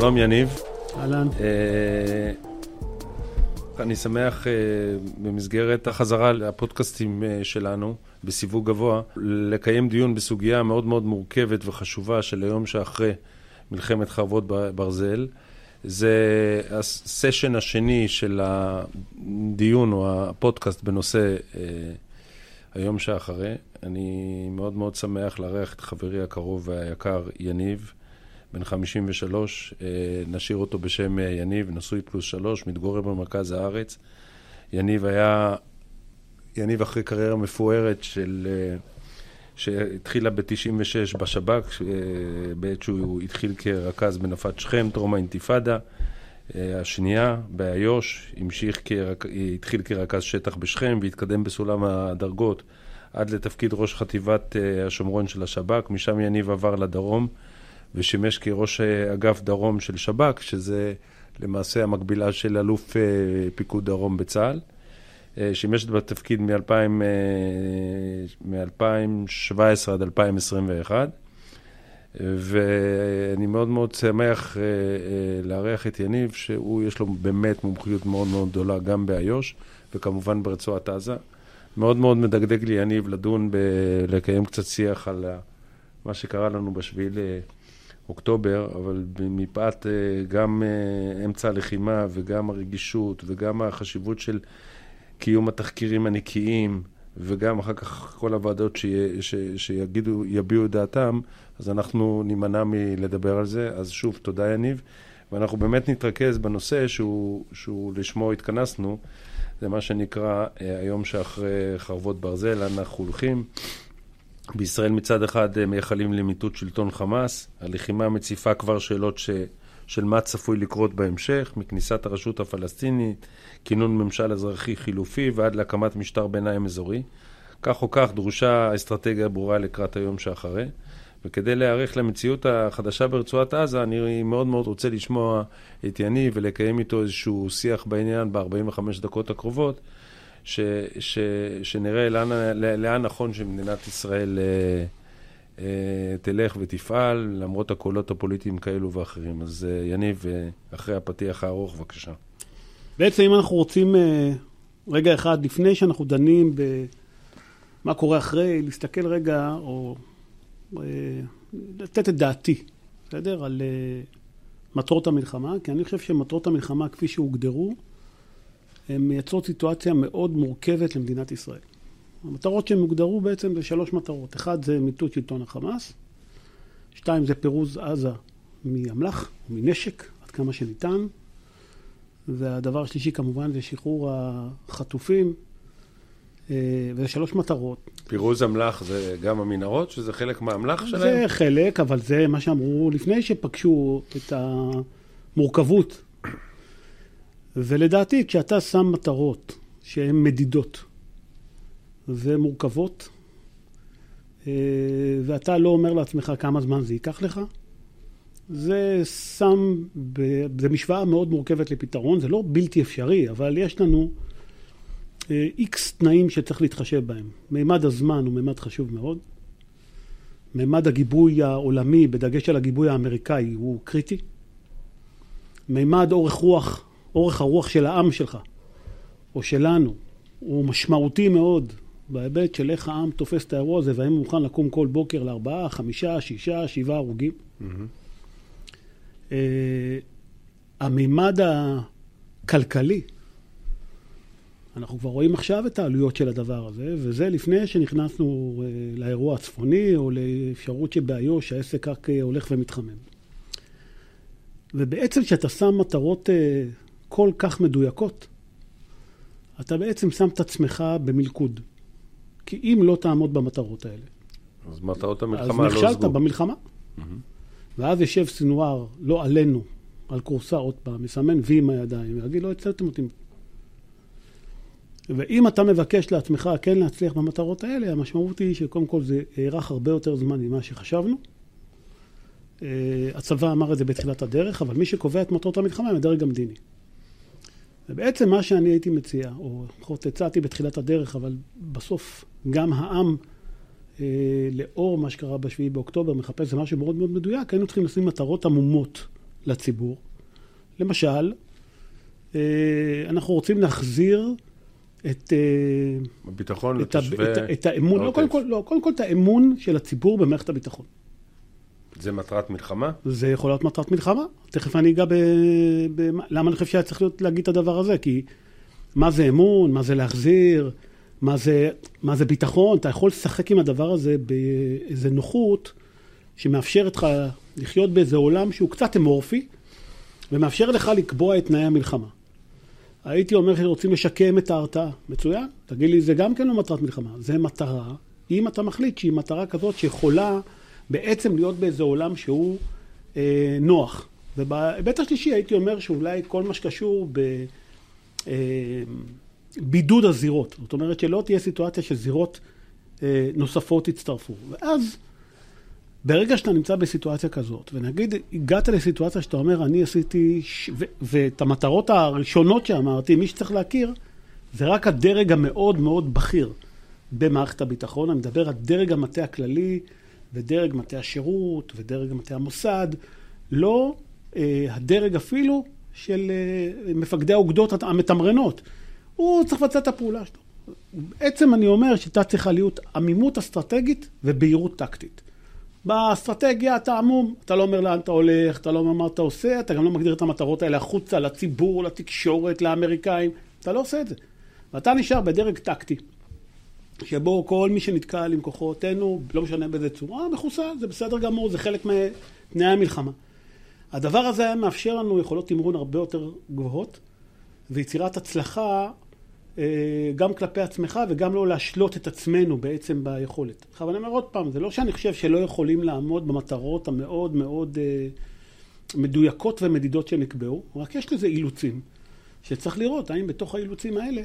שלום יניב. אהלן. אה, אני שמח אה, במסגרת החזרה לפודקאסטים אה, שלנו בסיווג גבוה, לקיים דיון בסוגיה מאוד מאוד מורכבת וחשובה של היום שאחרי מלחמת חרבות ברזל. זה הסשן השני של הדיון או הפודקאסט בנושא היום שאחרי. אני מאוד מאוד שמח לארח את חברי הקרוב והיקר יניב. בן 53, אה, נשאיר אותו בשם אה, יניב, נשוי פלוס שלוש, מתגורר במרכז הארץ. יניב היה, יניב אחרי קריירה מפוארת של, אה, שהתחילה ב-96 בשב"כ, בעת שהוא התחיל כרכז בנפת שכם, טרום האינתיפאדה. השנייה, באיו"ש, המשיך, כרק... התחיל כרכז שטח בשכם והתקדם בסולם הדרגות עד לתפקיד ראש חטיבת השומרון של השב"כ. משם יניב עבר לדרום. ושימש כראש אה, אגף דרום של שב"כ, שזה למעשה המקבילה של אלוף אה, פיקוד דרום בצה"ל. אה, שימש בתפקיד מ-2017 עד 2021. ואני מאוד מאוד שמח לארח את יניב, שהוא, יש לו באמת מומחיות מאוד מאוד גדולה גם באיו"ש, וכמובן ברצועת עזה. מאוד מאוד מדגדג לי, יניב, לדון, ב- לקיים קצת שיח על מה שקרה לנו בשביל אוקטובר, אבל מפאת אה, גם אה, אמצע הלחימה וגם הרגישות וגם החשיבות של קיום התחקירים הנקיים וגם אחר כך כל הוועדות שיגידו, יביעו את דעתם, אז אנחנו נימנע מלדבר על זה. אז שוב, תודה יניב. ואנחנו באמת נתרכז בנושא שהוא, שהוא לשמו התכנסנו, זה מה שנקרא אה, היום שאחרי חרבות ברזל, אנחנו הולכים. בישראל מצד אחד אה, מייחלים למיטוט שלטון חמאס, הלחימה מציפה כבר שאלות ש... של מה צפוי לקרות בהמשך, מכניסת הרשות הפלסטינית, כינון ממשל אזרחי חילופי ועד להקמת משטר ביניים אזורי. כך או כך דרושה אסטרטגיה ברורה לקראת היום שאחרי. וכדי להיערך למציאות החדשה ברצועת עזה, אני מאוד מאוד רוצה לשמוע את יניב ולקיים איתו איזשהו שיח בעניין ב-45 דקות הקרובות. ש, ש, שנראה לאן, לאן נכון שמדינת ישראל אה, אה, תלך ותפעל, למרות הקולות הפוליטיים כאלו ואחרים. אז אה, יניב, אה, אחרי הפתיח הארוך, בבקשה. בעצם אם אנחנו רוצים אה, רגע אחד, לפני שאנחנו דנים במה קורה אחרי, להסתכל רגע, או אה, לתת את דעתי, בסדר? על אה, מטרות המלחמה, כי אני חושב שמטרות המלחמה כפי שהוגדרו, מייצרות סיטואציה מאוד מורכבת למדינת ישראל. המטרות שהן הוגדרו בעצם זה שלוש מטרות. אחד זה מיטוט שלטון החמאס, שתיים זה פירוז עזה מאמל"ח, מנשק, עד כמה שניתן, והדבר השלישי כמובן זה שחרור החטופים, אה, וזה שלוש מטרות. פירוז אמל"ח זה גם המנהרות, שזה חלק מהאמל"ח שלהם? זה חלק, אבל זה מה שאמרו לפני שפגשו את המורכבות ולדעתי, כשאתה שם מטרות שהן מדידות ומורכבות, אה, ואתה לא אומר לעצמך כמה זמן זה ייקח לך, זה שם. זה משוואה מאוד מורכבת לפתרון, זה לא בלתי אפשרי, אבל יש לנו איקס אה, תנאים שצריך להתחשב בהם. מימד הזמן הוא מימד חשוב מאוד. מימד הגיבוי העולמי, בדגש על הגיבוי האמריקאי, הוא קריטי. מימד אורך רוח אורך הרוח של העם שלך, או שלנו, הוא משמעותי מאוד בהיבט של איך העם תופס את האירוע הזה, והאם הוא מוכן לקום כל בוקר לארבעה, חמישה, שישה, שבעה הרוגים. Mm-hmm. Uh, המימד הכלכלי, אנחנו כבר רואים עכשיו את העלויות של הדבר הזה, וזה לפני שנכנסנו uh, לאירוע הצפוני, או לאפשרות שבאיו"ש העסק רק uh, הולך ומתחמם. ובעצם כשאתה שם מטרות uh, כל כך מדויקות, אתה בעצם שם את עצמך במלכוד. כי אם לא תעמוד במטרות האלה... אז מטרות המלחמה לא הושגו. אז נכשלת במלחמה. Mm-hmm. ואז יושב סנוואר, לא עלינו, על כורסה עוד פעם, מסמן וי עם הידיים, ויגיד, לא הצלתם אותי. ואם אתה מבקש לעצמך כן להצליח במטרות האלה, המשמעות היא שקודם כל זה יארך הרבה יותר זמן ממה שחשבנו. אה, הצבא אמר את זה בתחילת הדרך, אבל מי שקובע את מטרות המלחמה הם הדרג המדיני. ובעצם מה שאני הייתי מציע, או לפחות הצעתי בתחילת הדרך, אבל בסוף גם העם, אה, לאור מה שקרה בשביעי באוקטובר, מחפש משהו מאוד מאוד מדויק, היינו צריכים לשים מטרות עמומות לציבור. למשל, אה, אנחנו רוצים להחזיר את, אה, הביטחון את, לתושבי את, ה- את האמון, לא. קודם כל, לא, קודם כל את האמון של הציבור במערכת הביטחון. זה מטרת מלחמה? זה יכול להיות מטרת מלחמה. תכף אני אגע ב... ב... למה אני חושב שהיה צריך להיות, להגיד את הדבר הזה, כי מה זה אמון, מה זה להחזיר, מה זה, מה זה ביטחון, אתה יכול לשחק עם הדבר הזה באיזה נוחות שמאפשרת לך לחיות באיזה עולם שהוא קצת אמורפי, ומאפשר לך לקבוע את תנאי המלחמה. הייתי אומר שרוצים לשקם את ההרתעה. מצוין. תגיד לי, זה גם כן לא מטרת מלחמה. זה מטרה, אם אתה מחליט שהיא מטרה כזאת שיכולה בעצם להיות באיזה עולם שהוא אה, נוח. ובהיבט השלישי הייתי אומר שאולי כל מה שקשור בבידוד הזירות. זאת אומרת שלא תהיה סיטואציה שזירות אה, נוספות יצטרפו. ואז ברגע שאתה נמצא בסיטואציה כזאת, ונגיד הגעת לסיטואציה שאתה אומר, אני עשיתי, ש... ו... ואת המטרות הראשונות שאמרתי, מי שצריך להכיר, זה רק הדרג המאוד מאוד בכיר במערכת הביטחון. אני מדבר על דרג המטה הכללי, ודרג מטה השירות, ודרג מטה המוסד, לא אה, הדרג אפילו של אה, מפקדי האוגדות המתמרנות. הוא צריך לבצע את הפעולה שלו. בעצם אני אומר שהייתה צריכה להיות עמימות אסטרטגית ובהירות טקטית. באסטרטגיה אתה עמום, אתה לא אומר לאן אתה הולך, אתה לא אומר מה אתה עושה, אתה גם לא מגדיר את המטרות האלה החוצה לציבור, לתקשורת, לאמריקאים, אתה לא עושה את זה. ואתה נשאר בדרג טקטי, שבו כל מי שנתקל עם כוחותינו, לא משנה באיזה צורה, מחוסל, זה בסדר גמור, זה חלק מתנאי המלחמה. הדבר הזה היה מאפשר לנו יכולות תמרון הרבה יותר גבוהות, ויצירת הצלחה אה, גם כלפי עצמך וגם לא להשלות את עצמנו בעצם ביכולת. עכשיו אני אומר עוד פעם, זה לא שאני חושב שלא יכולים לעמוד במטרות המאוד מאוד אה, מדויקות ומדידות שנקבעו, רק יש לזה אילוצים, שצריך לראות האם בתוך האילוצים האלה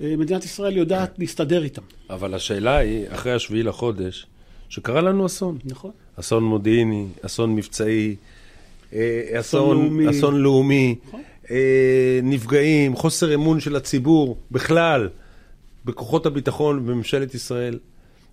מדינת ישראל יודעת להסתדר איתם. אבל השאלה היא, אחרי השביעי לחודש, שקרה לנו אסון. נכון. אסון מודיעיני, אסון מבצעי, אה, אסון אסון לאומי. אסון לאומי, נכון. אה, נפגעים, חוסר אמון של הציבור בכלל, בכוחות הביטחון ובממשלת ישראל.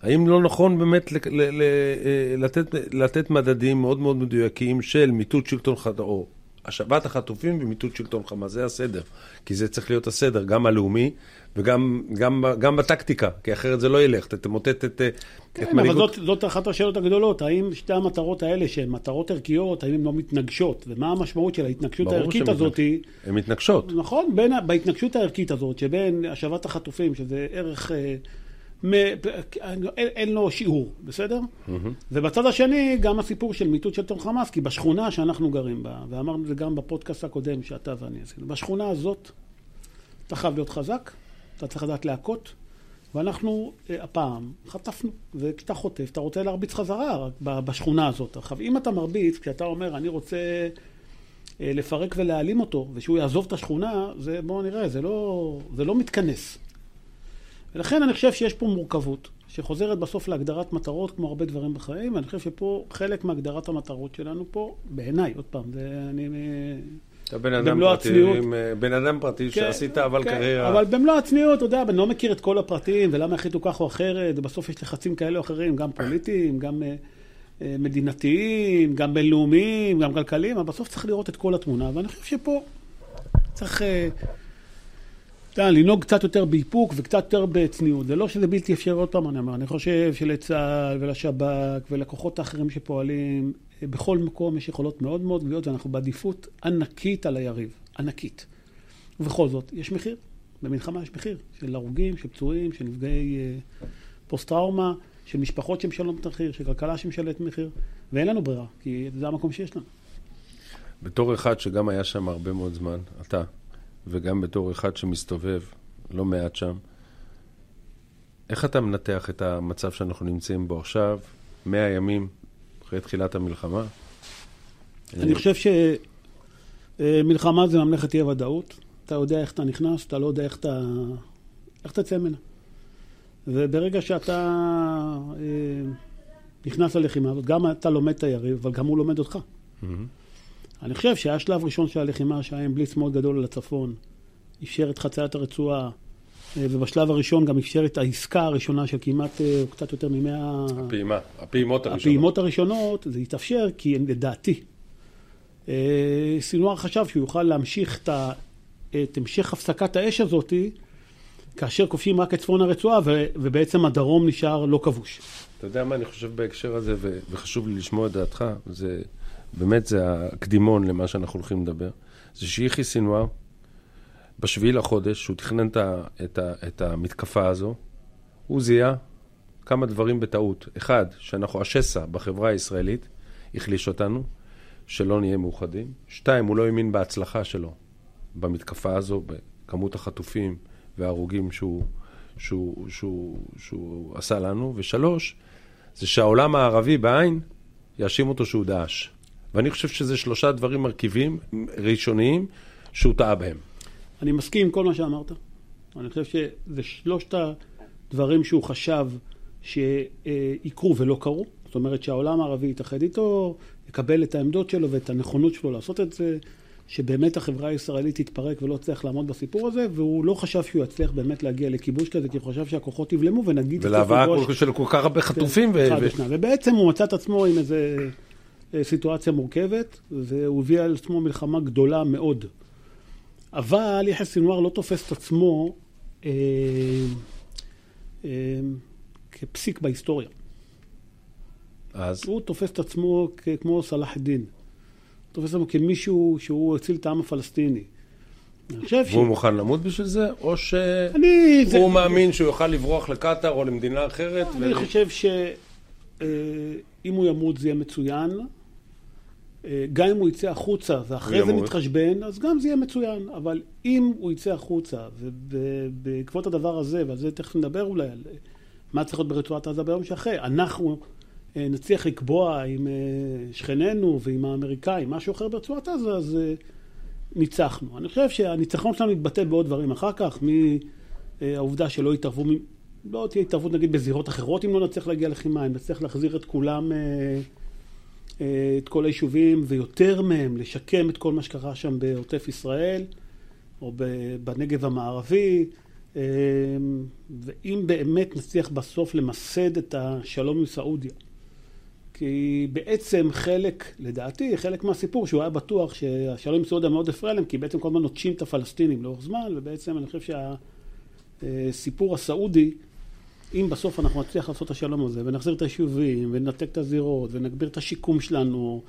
האם לא נכון באמת אה, לתת, לתת מדדים מאוד מאוד מדויקים של מיטוט שלטון חד... או השבת החטופים ומיטוט שלטון חמאס, זה הסדר. כי זה צריך להיות הסדר, גם הלאומי וגם גם, גם בטקטיקה, כי אחרת זה לא ילך, אתה תמוטט את, אה, את כן, אבל זאת, זאת אחת השאלות הגדולות, האם שתי המטרות האלה, שהן מטרות ערכיות, האם הן לא מתנגשות, ומה המשמעות של ההתנגשות הערכית הזאת? הן מתנגשות. נכון, בין, בהתנגשות הערכית הזאת, שבין השבת החטופים, שזה ערך, אה, מ, אין, אין לו שיעור, בסדר? ובצד השני, גם הסיפור של מיטוט שלטון חמאס, כי בשכונה שאנחנו גרים בה, ואמרנו את זה גם בפודקאסט הקודם שאתה ואני עשינו, בשכונה הזאת אתה חייב להיות חזק, אתה צריך לדעת להכות, ואנחנו אה, הפעם חטפנו, וכשאתה חוטף, אתה רוצה להרביץ חזרה בשכונה הזאת. עכשיו, אם אתה מרביץ, כשאתה אומר, אני רוצה אה, לפרק ולהעלים אותו, ושהוא יעזוב את השכונה, זה, בואו נראה, זה לא, זה לא מתכנס. ולכן אני חושב שיש פה מורכבות, שחוזרת בסוף להגדרת מטרות, כמו הרבה דברים בחיים, ואני חושב שפה חלק מהגדרת המטרות שלנו פה, בעיניי, עוד פעם, זה אני... אה, אתה בן אדם פרטי, הצניעות. עם, אה, בן אדם פרטי כן, שעשית אבל כן, קריירה. אבל במלוא הצניעות, אתה יודע, אני לא מכיר את כל הפרטים, ולמה החליטו כך או אחרת, ובסוף יש לחצים כאלה או אחרים, גם פוליטיים, גם אה, אה, מדינתיים, גם בינלאומיים, גם כלכליים, אבל בסוף צריך לראות את כל התמונה, ואני חושב שפה צריך, אה, אתה לנהוג קצת יותר באיפוק וקצת יותר בצניעות. זה לא שזה בלתי אפשרי, עוד פעם אני אומר, אני חושב שלצה"ל ולשב"כ ולכוחות האחרים שפועלים, אה, בכל מקום יש יכולות מאוד מאוד גדולות, ואנחנו בעדיפות ענקית על היריב, ענקית. ובכל זאת, יש מחיר. במלחמה יש מחיר של הרוגים, של פצועים, של נפגעי אה, פוסט-טראומה, של משפחות שמשלמות מחיר, של כלכלה שמשלמת מחיר, ואין לנו ברירה, כי זה המקום שיש לנו. בתור אחד שגם היה שם הרבה מאוד זמן, אתה, וגם בתור אחד שמסתובב לא מעט שם, איך אתה מנתח את המצב שאנחנו נמצאים בו עכשיו, 100 ימים אחרי תחילת המלחמה? אני חושב שמלחמה זה ממלכת אי הוודאות. אתה יודע איך אתה נכנס, אתה לא יודע איך אתה... איך תצא ממנה. וברגע שאתה אה, נכנס ללחימה הזאת, גם אתה לומד את היריב, אבל גם הוא לומד אותך. אני חושב שהיה שלב ראשון של הלחימה, שהיה עם בליץ מאוד גדול על הצפון, אפשר את חציית הרצועה, אה, ובשלב הראשון גם אפשר את העסקה הראשונה של כמעט, אה, קצת יותר ממאה... הפעימה, הפעימות הראשונות. הפעימות הראשונות, זה התאפשר כי לדעתי, אה, סינואר חשב שהוא יוכל להמשיך את, ה, את המשך הפסקת האש הזאתי, כאשר כובשים רק את צפון הרצועה, ו, ובעצם הדרום נשאר לא כבוש. אתה יודע מה אני חושב בהקשר הזה, ו- וחשוב לי לשמוע את דעתך, זה באמת זה הקדימון למה שאנחנו הולכים לדבר, זה שיחי סינואר, בשביעי לחודש, שהוא תכנן את, ה- את, ה- את המתקפה הזו, הוא זיהה כמה דברים בטעות. אחד, שאנחנו, השסע בחברה הישראלית החליש אותנו, שלא נהיה מאוחדים. שתיים, הוא לא האמין בהצלחה שלו במתקפה הזו, בכמות החטופים וההרוגים שהוא, שהוא, שהוא, שהוא עשה לנו. ושלוש, זה שהעולם הערבי בעין יאשים אותו שהוא דאעש. ואני חושב שזה שלושה דברים מרכיבים ראשוניים שהוא טעה בהם. אני מסכים עם כל מה שאמרת. אני חושב שזה שלושת הדברים שהוא חשב שיקרו ולא קרו. זאת אומרת שהעולם הערבי יתאחד איתו, יקבל את העמדות שלו ואת הנכונות שלו לעשות את זה, שבאמת החברה הישראלית תתפרק ולא תצליח לעמוד בסיפור הזה, והוא לא חשב שהוא יצליח באמת להגיע לכיבוש כזה, כי הוא חשב שהכוחות יבלמו ונגיד... ולהבאה של כל כך הרבה חטופים. ו- ו-. ובעצם הוא מצא את עצמו עם איזו סיטואציה מורכבת, והוא הביא על עצמו מלחמה גדולה מאוד. אבל יחיא סינואר לא תופס את עצמו אה, אה, כפסיק בהיסטוריה. אז הוא תופס את עצמו כמו סלאח א-דין. תופס את עצמו כמישהו שהוא הציל את העם הפלסטיני. חושב ש... והוא מוכן למות בשביל זה, או שהוא אני... זה- מאמין שהוא יוכל לברוח לקטאר או למדינה אחרת? אני ו- חושב שאם הוא ימות זה יהיה מצוין. אה, גם אם הוא יצא החוצה ואחרי זה ימות. נתחשבן, אז גם זה יהיה מצוין. אבל אם הוא יצא החוצה, ובעקבות הדבר הזה, ועל זה תכף נדבר אולי, על מה צריך להיות ברצועת עזה ביום שאחרי, אנחנו אה, נצליח לקבוע עם אה, שכנינו ועם האמריקאים משהו אחר ברצועת עזה, אז אה, ניצחנו. אני חושב שהניצחון שלנו יתבטא בעוד דברים אחר כך, מהעובדה שלא יתערבו, לא תהיה התערבות נגיד בזירות אחרות אם לא נצליח להגיע לחימה, אם נצליח להחזיר את כולם, אה, אה, את כל היישובים ויותר מהם, לשקם את כל מה שקרה שם בעוטף ישראל או בנגב המערבי. אה, ואם באמת נצליח בסוף למסד את השלום עם סעודיה. כי בעצם חלק, לדעתי, חלק מהסיפור שהוא היה בטוח שהשלום עם סעודיה מאוד הפריע להם, כי בעצם כל הזמן נוטשים את הפלסטינים לאורך זמן, ובעצם אני חושב שהסיפור הסעודי, אם בסוף אנחנו נצליח לעשות את השלום הזה, ונחזיר את היישובים, וננתק את הזירות, ונגביר את השיקום שלנו,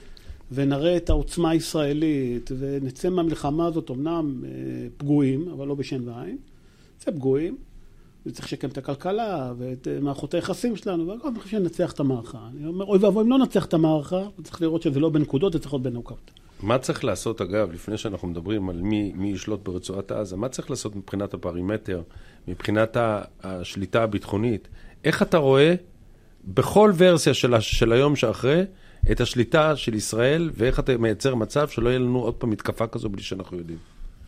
ונראה את העוצמה הישראלית, ונצא מהמלחמה הזאת, אמנם אה, פגועים, אבל לא בשן ועין, נצא פגועים, וצריך לשקם את הכלכלה ואת אה, מערכות היחסים שלנו, והכל, אני חושב שננצח את המערכה. אני אומר, אוי ואבוי אם לא ננצח את המערכה, צריך לראות שזה לא בנקודות, זה צריך להיות בנוקאוט. מה צריך לעשות, אגב, לפני שאנחנו מדברים על מי, מי ישלוט ברצועת עזה, מה צריך לעשות מבחינת הפרימטר, מבחינת השליטה הביטחונית? איך אתה רואה בכל ורסיה של, של היום שאחרי את השליטה של ישראל, ואיך אתה מייצר מצב שלא יהיה לנו עוד פעם מתקפה כזו בלי שאנחנו יודעים?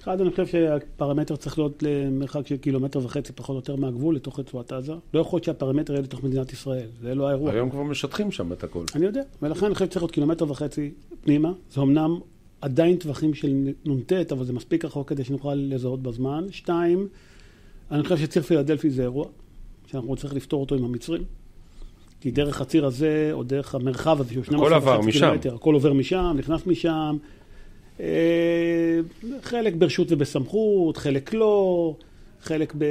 אחד, אני חושב שהפרמטר צריך להיות למרחק של קילומטר וחצי פחות או יותר מהגבול לתוך רצועת עזה. לא יכול להיות שהפרמטר יהיה לתוך מדינת ישראל, זה לא האירוע. היום כבר משטחים שם את הכל. אני יודע, ולכן אני חושב שצריך להיות קילומטר וחצי פנימה. זה אמנם עדיין טווחים של נ"ט, אבל זה מספיק רחוק כדי שנוכל לזהות בזמן. שתיים, אני חושב שציר פילדלפי זה אירוע, שאנחנו נצטרך לפתור אותו עם המצרים. כי דרך הציר הזה, או דרך המרחב הזה, שהוא 12 עבר וחצי משם. קילומטר, הכל עובר משם, נכנס משם. אה, חלק ברשות ובסמכות, חלק לא, חלק ב...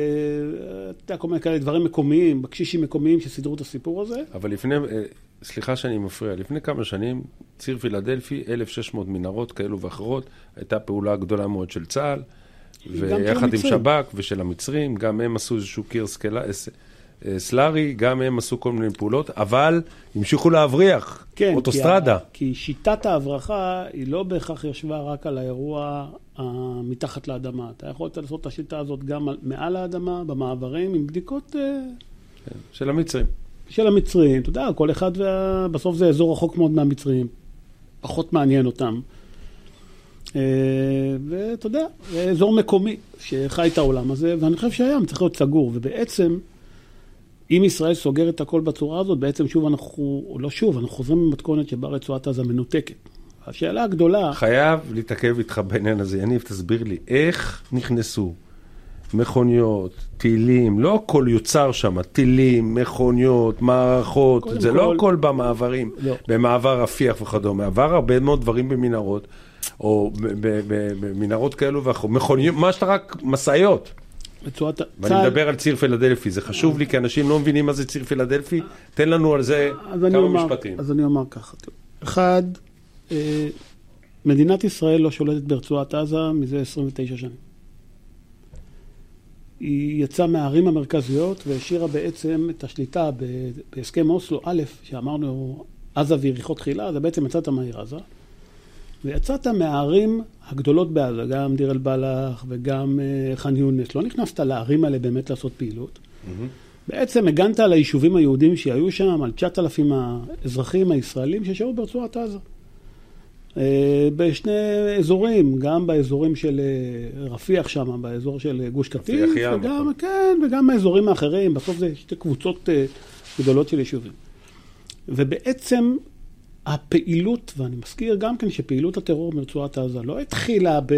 אתה יודע, כל מיני כאלה דברים מקומיים, בקשישים מקומיים שסידרו את הסיפור הזה. אבל לפני, אה, סליחה שאני מפריע, לפני כמה שנים, ציר פילדלפי, 1,600 מנהרות כאלו ואחרות, הייתה פעולה גדולה מאוד של צה"ל, ויחד עם. שב"כ ושל המצרים, גם הם עשו איזשהו קיר סקלה, אה, סלארי, גם הם עשו כל מיני פעולות, אבל המשיכו להבריח, כן, אוטוסטרדה. כי, כי שיטת ההברחה היא לא בהכרח ישבה רק על האירוע uh, מתחת לאדמה. אתה יכול לעשות את השיטה הזאת גם על, מעל האדמה, במעברים, עם בדיקות uh, של המצרים. של המצרים. אתה יודע, כל אחד, וה... בסוף זה אזור רחוק מאוד מהמצרים, פחות מעניין אותם. ואתה יודע, זה אזור מקומי שחי את העולם הזה, ואני חושב שהים צריך להיות סגור. ובעצם, אם ישראל סוגרת את הכל בצורה הזאת, בעצם שוב אנחנו, או לא שוב, אנחנו חוזרים למתכונת שבה רצועת עזה מנותקת. השאלה הגדולה, חייב להתעכב איתך בעניין הזה. יניב, תסביר לי, איך נכנסו מכוניות, טילים, לא הכל יוצר שם, טילים, מכוניות, מערכות, זה כל- לא הכל במעברים, לא. במעבר רפיח וכדומה, עבר הרבה מאוד דברים במנהרות, או במנהרות כאלו ואחרות, מכוניות, מה שאתה רק, משאיות. בצורת... ואני צה"ל- מדבר על ציר פילדלפי, זה חשוב לי כי אנשים לא מבינים מה זה ציר פילדלפי, תן לנו על זה כמה אומר, משפטים. אז אני אומר ככה. אחד, אה, מדינת ישראל לא שולטת ברצועת עזה מזה 29 שנים. היא יצאה מהערים המרכזיות והשאירה בעצם את השליטה בהסכם אוסלו א', שאמרנו עזה ויריחו תחילה, זה בעצם יצאת מהעיר עזה. ויצאת מהערים הגדולות בעזה, גם דיר אל-בלח וגם אה, ח'אן יונס. לא נכנסת לערים האלה באמת לעשות פעילות. בעצם הגנת על היישובים היהודים שהיו שם, על 9,000 האזרחים הישראלים ששהו ברצועת עזה. אה, בשני אזורים, גם באזורים של אה, רפיח שם, באזור של גוש קטיף, וגם, נכון. כן, וגם באזורים האחרים, בסוף זה שתי קבוצות גדולות של יישובים. ובעצם הפעילות, ואני מזכיר גם כן שפעילות הטרור ברצועת עזה לא התחילה ב...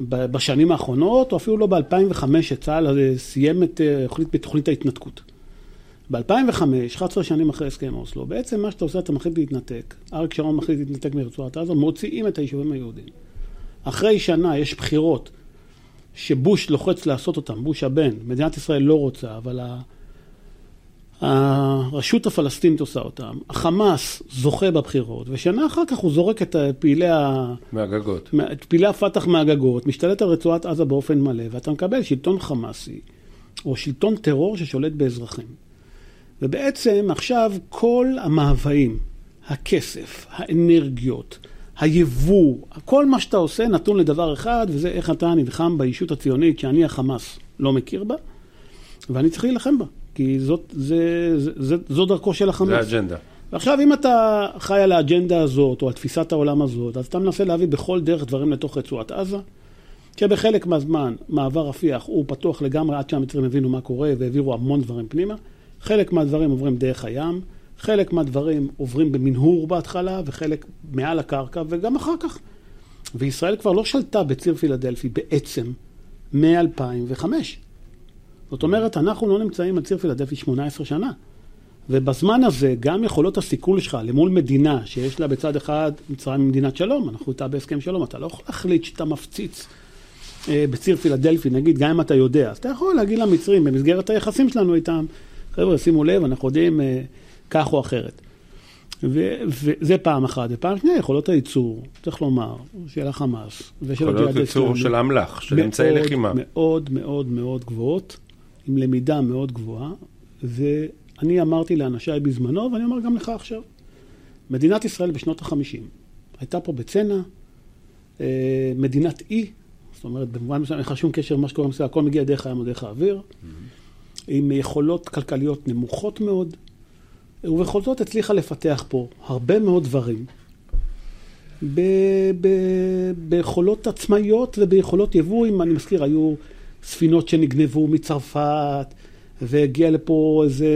בשנים האחרונות, או אפילו לא ב-2005, שצה"ל סיים את אה, תוכנית- בתוכנית ההתנתקות. ב-2005, 11 שנים אחרי הסכם אוסלו, בעצם מה שאתה עושה, אתה מחליט להתנתק. אריק שרון מחליט להתנתק מרצועת עזה, מוציאים את היישובים היהודיים. אחרי שנה יש בחירות שבוש לוחץ לעשות אותן, בוש הבן, מדינת ישראל לא רוצה, אבל ה... הרשות הפלסטינית עושה אותם, החמאס זוכה בבחירות, ושנה אחר כך הוא זורק את אה, פעילי ה... מהגגות. מה- את פעילי הפת"ח מהגגות, משתלט על רצועת עזה באופן מלא, ואתה מקבל שלטון חמאסי, או שלטון טרור ששולט באזרחים. ובעצם עכשיו כל המאוויים, הכסף, האנרגיות, היבוא, כל מה שאתה עושה נתון לדבר אחד, וזה איך אתה נלחם בישות הציונית שאני החמאס לא מכיר בה, ואני צריך להילחם בה, כי זאת, זה, זה, זה, זו דרכו של החמאס. זה האג'נדה. ועכשיו, אם אתה חי על האג'נדה הזאת, או על תפיסת העולם הזאת, אז אתה מנסה להביא בכל דרך דברים לתוך רצועת עזה, שבחלק מהזמן מעבר רפיח הוא פתוח לגמרי עד שהמצרים הבינו מה קורה והעבירו המון דברים פנימה. חלק מהדברים עוברים דרך הים, חלק מהדברים עוברים במנהור בהתחלה, וחלק מעל הקרקע, וגם אחר כך. וישראל כבר לא שלטה בציר פילדלפי בעצם מ-2005. זאת אומרת, אנחנו לא נמצאים על ציר פילדלפי 18 שנה. ובזמן הזה, גם יכולות הסיכול שלך למול מדינה שיש לה בצד אחד מצרים מדינת שלום, אנחנו איתה בהסכם שלום, אתה לא יכול להחליט שאתה מפציץ אה, בציר פילדלפי, נגיד, גם אם אתה יודע, אז אתה יכול להגיד למצרים, במסגרת היחסים שלנו איתם, חבר'ה, שימו לב, אנחנו יודעים אה, כך או אחרת. ו- וזה פעם אחת. ופעם שנייה, יכולות הייצור, צריך לומר, של החמאס ושל יכולות הג'יהאד האסלאמי. של אמל"ח, של אמצעי לחימה. מאוד מאוד מאוד גבוהות, עם למידה מאוד גבוהה, ואני אמרתי לאנשיי בזמנו, ואני אומר גם לך עכשיו, מדינת ישראל בשנות החמישים הייתה פה בצנע, אה, מדינת אי, זאת אומרת, במובן מסוים אין לך שום קשר למה שקורה במסגרת, הכל מגיע דרך הים או דרך האוויר, עם יכולות כלכליות נמוכות מאוד, ובכל זאת הצליחה לפתח פה הרבה מאוד דברים. ב- ב- ביכולות עצמאיות וביכולות יבוא, אם אני מזכיר, היו ספינות שנגנבו מצרפת, והגיע לפה איזה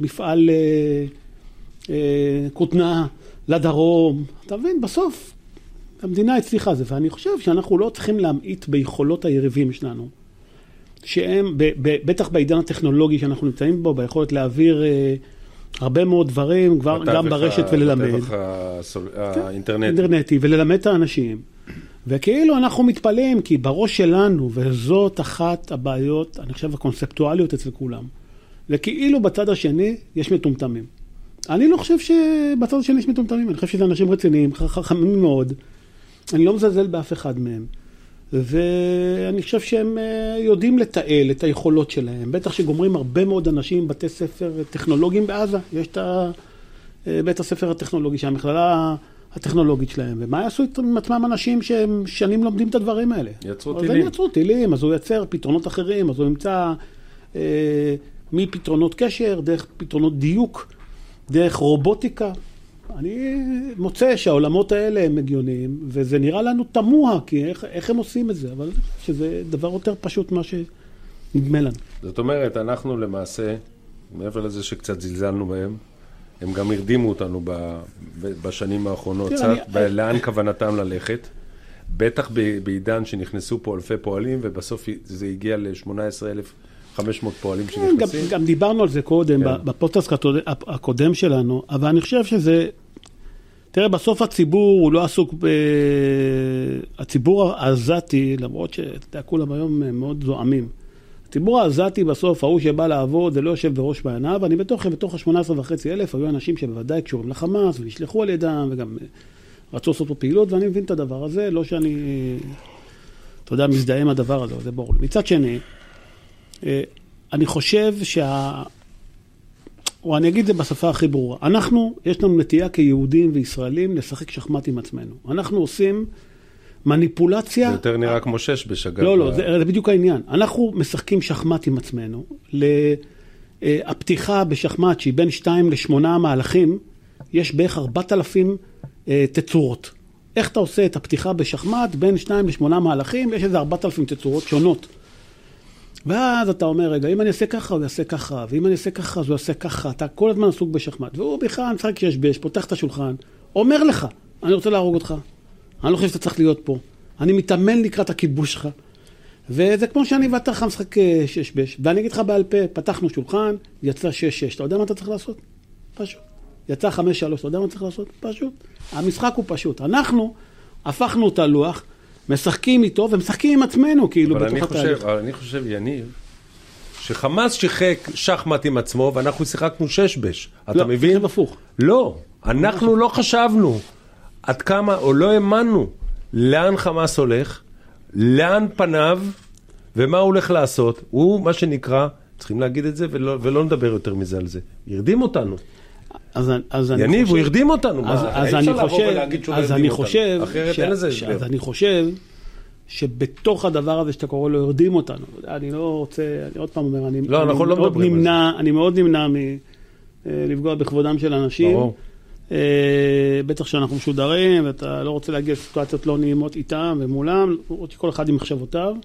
מפעל אה, אה, כותנה לדרום. אתה מבין, בסוף המדינה הצליחה זה, ואני חושב שאנחנו לא צריכים להמעיט ביכולות היריבים שלנו, שהם, ב- ב- בטח בעידן הטכנולוגי שאנחנו נמצאים בו, ביכולת להעביר אה, הרבה מאוד דברים, כבר, גם ברשת וללמד. בתווך הסול- כן, האינטרנטי. אינטרנטי, וללמד את האנשים. וכאילו אנחנו מתפלאים, כי בראש שלנו, וזאת אחת הבעיות, אני חושב, הקונספטואליות אצל כולם, וכאילו בצד השני יש מטומטמים. אני לא חושב שבצד השני יש מטומטמים, אני חושב שזה אנשים רציניים, חכמים מאוד. אני לא מזלזל באף אחד מהם. ואני חושב שהם אה, יודעים לתעל את היכולות שלהם. בטח שגומרים הרבה מאוד אנשים בתי ספר טכנולוגיים בעזה. יש את אה, בית הספר הטכנולוגי, שהמכללה הטכנולוגית שלהם. ומה יעשו עם עצמם אנשים שהם שנים לומדים את הדברים האלה? יצרו אז טילים. הם יצרו טילים, אז הוא ייצר פתרונות אחרים, אז הוא ימצא אה, מפתרונות קשר, דרך פתרונות דיוק, דרך רובוטיקה. אני מוצא שהעולמות האלה הם הגיוניים, וזה נראה לנו תמוה, כי איך, איך הם עושים את זה, אבל שזה דבר יותר פשוט ממה שנדמה לנו. זאת אומרת, אנחנו למעשה, מעבר לזה שקצת זלזלנו בהם, הם גם הרדימו אותנו ב, ב, בשנים האחרונות, קצת, לאן כוונתם ללכת. בטח בעידן שנכנסו פה אלפי פועלים, ובסוף זה הגיע ל-18,500 פועלים כן, גם, שנכנסים. גם דיברנו על זה קודם, כן. בפודקאסט הקודם שלנו, אבל אני חושב שזה תראה, בסוף הציבור הוא לא עסוק ב... הציבור העזתי, למרות שאתה יודע, כולם היום מאוד זועמים. הציבור העזתי בסוף, ההוא שבא לעבוד, זה לא יושב בראש מעייניו, אני בטוח שבתוך ה-18 וחצי אלף היו אנשים שבוודאי קשורים לחמאס ונשלחו על ידם וגם אה, רצו לעשות פה פעילות, ואני מבין את הדבר הזה, לא שאני, אתה יודע, מזדהה עם הדבר הזה, זה ברור. מצד שני, אה, אני חושב שה... או אני אגיד את זה בשפה הכי ברורה. אנחנו, יש לנו נטייה כיהודים וישראלים לשחק שחמט עם עצמנו. אנחנו עושים מניפולציה... זה יותר נראה כמו שש בשגר. לא, לא, זה, זה בדיוק העניין. אנחנו משחקים שחמט עם עצמנו. הפתיחה בשחמט שהיא בין שתיים לשמונה מהלכים, יש בערך ארבעת אלפים אה, תצורות. איך אתה עושה את הפתיחה בשחמט בין שניים לשמונה מהלכים? יש איזה ארבעת אלפים תצורות שונות. ואז אתה אומר, רגע, אם אני אעשה ככה, הוא יעשה ככה, ואם אני אעשה ככה, אז הוא יעשה ככה. אתה כל הזמן עסוק בשחמט. והוא בכלל משחק שיש בש, פותח את השולחן, אומר לך, אני רוצה להרוג אותך. אני לא חושב שאתה צריך להיות פה. אני מתאמן לקראת הכיבוש שלך. וזה כמו שאני ואתה לך משחק אה, שש בש. ואני אגיד לך בעל פה, פתחנו שולחן, יצא שש שש. אתה יודע מה אתה צריך לעשות? פשוט. יצא חמש שלוש, אתה יודע מה צריך לעשות? פשוט. המשחק הוא פשוט. אנחנו הפכנו את הלוח, משחקים איתו ומשחקים עם עצמנו, כאילו, בתוך התהליך. אבל אני חושב, יניב, שחמאס שיחק שחמט עם עצמו ואנחנו שיחקנו שש בש. אתה לא, מבין? זה הפוך. לא, אנחנו לא חשבנו עד כמה, או לא האמנו לאן חמאס הולך, לאן פניו ומה הוא הולך לעשות. הוא, מה שנקרא, צריכים להגיד את זה ולא, ולא נדבר יותר מזה על זה. הרדים אותנו. אז, אז אני יניב, חושב, הוא הרדים אותנו. אז, מה? אז אי אני אפשר לבוא חושב, לא אז אני. חושב, אחרת ש- אין לזה הסבר. אז אני חושב שבתוך הדבר הזה שאתה קורא לו הרדים אותנו, אני לא רוצה, אני עוד פעם אומר, אני, לא, אני אנחנו לא מאוד על נמנע, אני מאוד נמנע מלפגוע בכבודם של אנשים. ברור. אה, בטח שאנחנו משודרים, ואתה לא רוצה להגיע לסיטואציות לא נעימות איתם ומולם, שכל אחד עם מחשבותיו.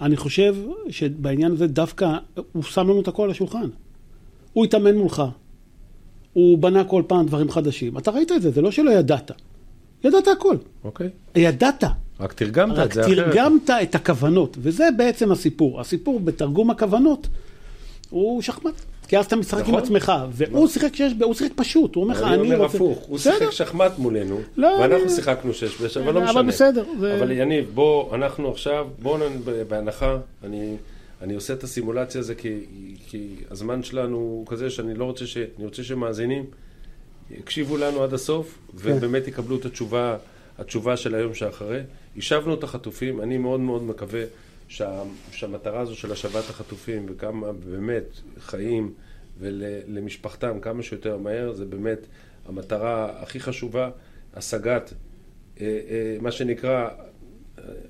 אני חושב שבעניין הזה דווקא הוא שם לנו את הכל על השולחן. הוא התאמן מולך, הוא בנה כל פעם דברים חדשים. אתה ראית את זה, זה לא שלא ידעת. ידעת הכל. אוקיי. ידעת. רק תרגמת רק את זה אחרת. תרגמת את הכוונות, וזה בעצם הסיפור. הסיפור בתרגום הכוונות הוא שחמט. כי אז אתה משחק עם נכון. עצמך, והוא שיחק שש, הוא שיחק פשוט, הוא אומר לך, אני אני אומר רוצה... הפוך, הוא בסדר. שיחק שחמט מולנו, לא, ואנחנו שיחקנו שש בש, אבל לא אבל משנה. בסדר, זה- אבל יניב, בוא, אנחנו עכשיו, בוא. בהנחה, אני, אני עושה את הסימולציה הזו כי, כי הזמן שלנו הוא כזה שאני לא רוצה ש... אני רוצה שמאזינים יקשיבו לנו עד הסוף, כן. ובאמת יקבלו את התשובה, התשובה של היום שאחרי. השבנו את החטופים, אני מאוד מאוד מקווה שה, שהמטרה הזו של השבת החטופים וכמה באמת חיים ולמשפחתם כמה שיותר מהר, זה באמת המטרה הכי חשובה, השגת, אה, אה, מה שנקרא,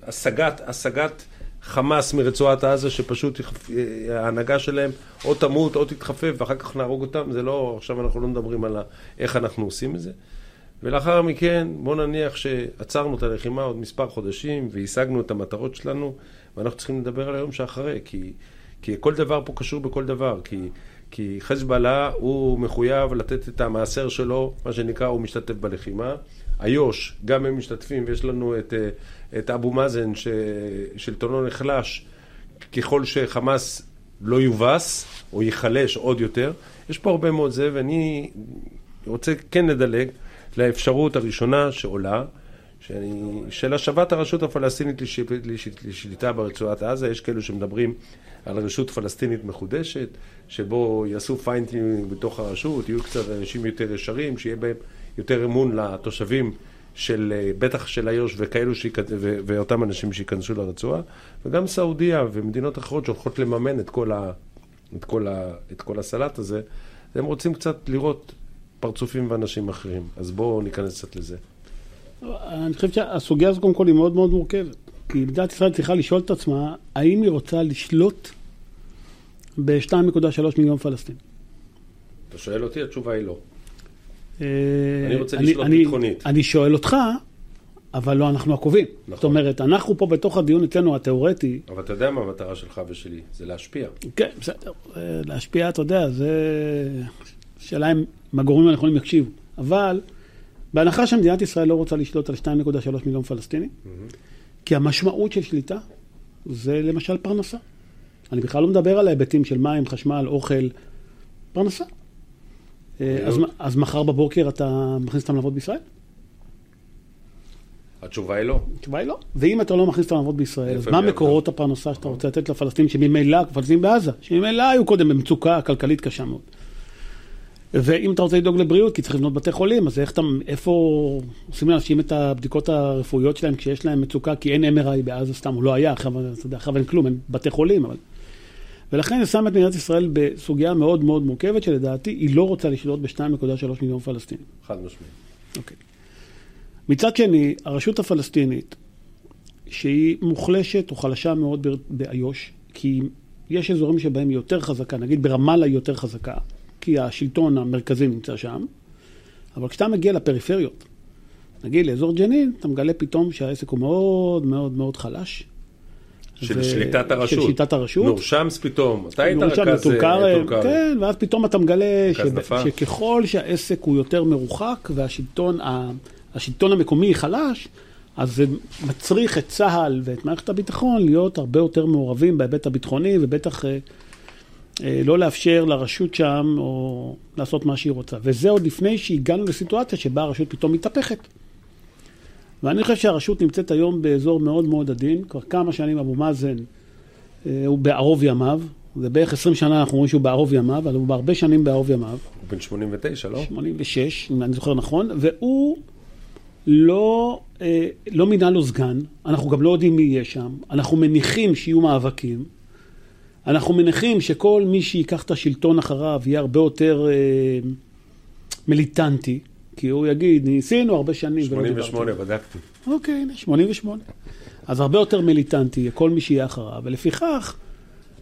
השגת, השגת חמאס מרצועת עזה, שפשוט אה, ההנהגה שלהם או תמות או תתחפף ואחר כך נהרוג אותם, זה לא, עכשיו אנחנו לא מדברים על איך אנחנו עושים את זה. ולאחר מכן, בוא נניח שעצרנו את הלחימה עוד מספר חודשים והשגנו את המטרות שלנו, ואנחנו צריכים לדבר על היום שאחרי, כי, כי כל דבר פה קשור בכל דבר, כי, כי חזבאללה הוא מחויב לתת את המעשר שלו, מה שנקרא, הוא משתתף בלחימה. איו"ש, גם הם משתתפים, ויש לנו את, את אבו מאזן, ששלטונו נחלש ככל שחמאס לא יובס, או ייחלש עוד יותר. יש פה הרבה מאוד זה, ואני רוצה כן לדלג לאפשרות הראשונה שעולה, שאני, של השבת הרשות הפלסטינית לש, לש, לשליטה ברצועת עזה. יש כאלו שמדברים על רשות פלסטינית מחודשת, שבו יעשו painting בתוך הרשות, יהיו קצת אנשים יותר ישרים, שיהיה בהם יותר אמון לתושבים של, בטח של איו"ש וכאלו, שיכ... ו... ואותם אנשים שייכנסו לרצועה, וגם סעודיה ומדינות אחרות שהולכות לממן את כל, ה... את כל, ה... את כל הסלט הזה, הם רוצים קצת לראות פרצופים ואנשים אחרים. אז בואו ניכנס קצת לזה. אני חושב שהסוגיה הזו קודם כל היא מאוד מאוד מורכבת. כי מדינת ישראל צריכה לשאול את עצמה, האם היא רוצה לשלוט ב-2.3 מיליון פלסטינים. אתה שואל אותי, התשובה היא לא. אה, אני רוצה לשלוט אני- ביטחונית. אני שואל אותך, אבל לא אנחנו הקובעים. נכון. זאת אומרת, אנחנו פה בתוך הדיון אצלנו התיאורטי, אבל אתה יודע מה המטרה שלך ושלי, זה להשפיע. כן, בסדר, אה, להשפיע, אתה יודע, זה... שאלה אם הגורמים הנכונים יקשיבו. אבל, בהנחה שמדינת ישראל לא רוצה לשלוט על 2.3 מיליון פלסטינים, כי המשמעות של שליטה זה למשל פרנסה. אני בכלל לא מדבר על ההיבטים של מים, חשמל, אוכל, פרנסה. אה, אז, בריאות. אז מחר בבוקר אתה מכניס אותם לעבוד בישראל? התשובה היא לא. התשובה היא לא. ואם אתה לא מכניס אותם לעבוד בישראל, אז מה. מקורות הפרנסה שאתה רוצה לתת לפלסטינים, שממילא, הפלסטינים בעזה, שממילא היו קודם במצוקה כלכלית קשה מאוד. ואם אתה רוצה לדאוג לבריאות, כי צריך לבנות בתי חולים, אז איך אתה, איפה עושים לאנשים את הבדיקות הרפואיות שלהם כשיש להם מצוקה, כי אין MRI בעזה סתם, הוא לא היה, עכשיו, אין כלום, אין בתי חולים, אבל... ולכן זה שם את מדינת ישראל בסוגיה מאוד מאוד מורכבת, שלדעתי היא לא רוצה לשלוט ב-2.3 מיליון פלסטינים. חד משמעית. אוקיי. מצד שני, הרשות הפלסטינית, שהיא מוחלשת או חלשה מאוד באיו"ש, כי יש אזורים שבהם היא יותר חזקה, נגיד ברמאללה היא יותר חזקה, כי השלטון המרכזי נמצא שם, אבל כשאתה מגיע לפריפריות, נגיד לאזור ג'נין, אתה מגלה פתאום שהעסק הוא מאוד מאוד מאוד חלש. של ו- שליטת הרשות. של שליטת הרשות. נור שמס פתאום. אתה היית רכז בטול אה. כן, ואז פתאום אתה מגלה שב- נפה. שככל שהעסק הוא יותר מרוחק והשלטון ה- השלטון המקומי חלש, אז זה מצריך את צה"ל ואת מערכת הביטחון להיות הרבה יותר מעורבים בהיבט הביטחוני, ובטח אה, לא לאפשר לרשות שם או לעשות מה שהיא רוצה. וזה עוד לפני שהגענו לסיטואציה שבה הרשות פתאום מתהפכת. ואני חושב שהרשות נמצאת היום באזור מאוד מאוד עדין, כבר כמה שנים אבו מאזן אה, הוא בערוב ימיו, זה בערך 20 שנה אנחנו רואים שהוא בערוב ימיו, אבל הוא בהרבה שנים בערוב ימיו, הוא בן 89, לא? 86, אם אני זוכר נכון, והוא לא, אה, לא מינה לו סגן, אנחנו גם לא יודעים מי יהיה שם, אנחנו מניחים שיהיו מאבקים, אנחנו מניחים שכל מי ייקח את השלטון אחריו יהיה הרבה יותר אה, מיליטנטי, כי הוא יגיד, ניסינו הרבה שנים ולא דיברתי. 88, בדקתי. אוקיי, הנה, 88. אז הרבה יותר מיליטנטי, כל מי שיהיה אחריו, ולפיכך,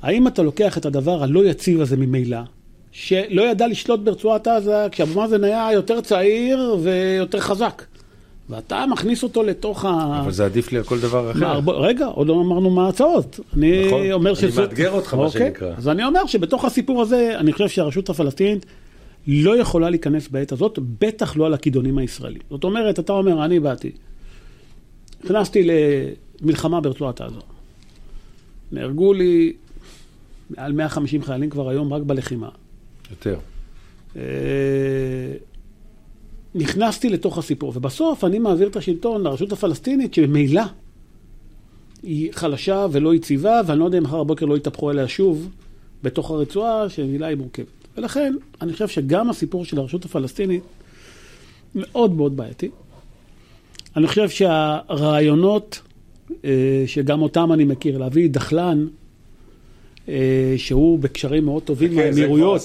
האם אתה לוקח את הדבר הלא יציב הזה ממילא, שלא ידע לשלוט ברצועת עזה כשאבו מאזן היה יותר צעיר ויותר חזק, ואתה מכניס אותו לתוך ה... אבל זה עדיף לי על כל דבר אחר. מה, הרבה- רגע, עוד לא אמרנו מה ההצעות. אני נכון, אומר אני שזה... מאתגר אותך, מה אוקיי, שנקרא. אז אני אומר שבתוך הסיפור הזה, אני חושב שהרשות הפלסטינית לא יכולה להיכנס בעת הזאת, בטח לא על הכידונים הישראלים. זאת אומרת, אתה אומר, אני באתי, נכנסתי למלחמה ברצועת עזה. נהרגו לי מעל 150 חיילים כבר היום רק בלחימה. יותר. נכנסתי לתוך הסיפור, ובסוף אני מעביר את השלטון לרשות הפלסטינית, שממילא היא חלשה ולא יציבה, ואני לא יודע אם מחר בבוקר לא יתהפכו עליה שוב בתוך הרצועה, שממילא היא מורכבת. ולכן, אני חושב שגם הסיפור של הרשות הפלסטינית מאוד מאוד בעייתי. אני חושב שהרעיונות, אה, שגם אותם אני מכיר, להביא דחלן, שהוא בקשרים מאוד טובים עם כן, האמירויות.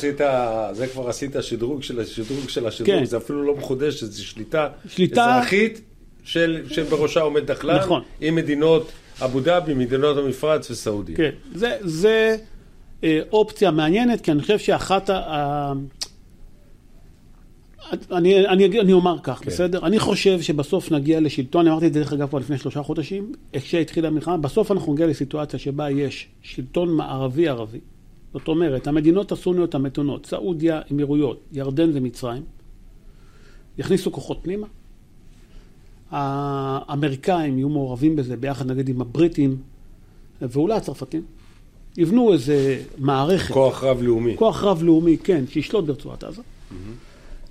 זה כבר עשית שדרוג של השדרוג של השדרוג, כן. זה אפילו לא מחודש, זה שליטה שליטה- אזרחית של, שבראשה עומד דחלן, נכון. עם מדינות אבו דאבי, מדינות המפרץ וסעודיה. כן, זה, זה אה, אופציה מעניינת, כי אני חושב שאחת. ה... אני, אני, אני אומר כך, כן. בסדר? אני חושב שבסוף נגיע לשלטון, אני אמרתי את זה דרך אגב כבר לפני שלושה חודשים, כשהתחילה המלחמה, בסוף אנחנו נגיע לסיטואציה שבה יש שלטון מערבי-ערבי. זאת אומרת, המדינות הסוניות המתונות, סעודיה, אמירויות, ירדן ומצרים, יכניסו כוחות פנימה. האמריקאים יהיו מעורבים בזה ביחד נגיד עם הבריטים ואולי הצרפתים. יבנו איזה מערכת, כוח רב-לאומי. כוח רב-לאומי, כן, שישלוט ברצועת עזה.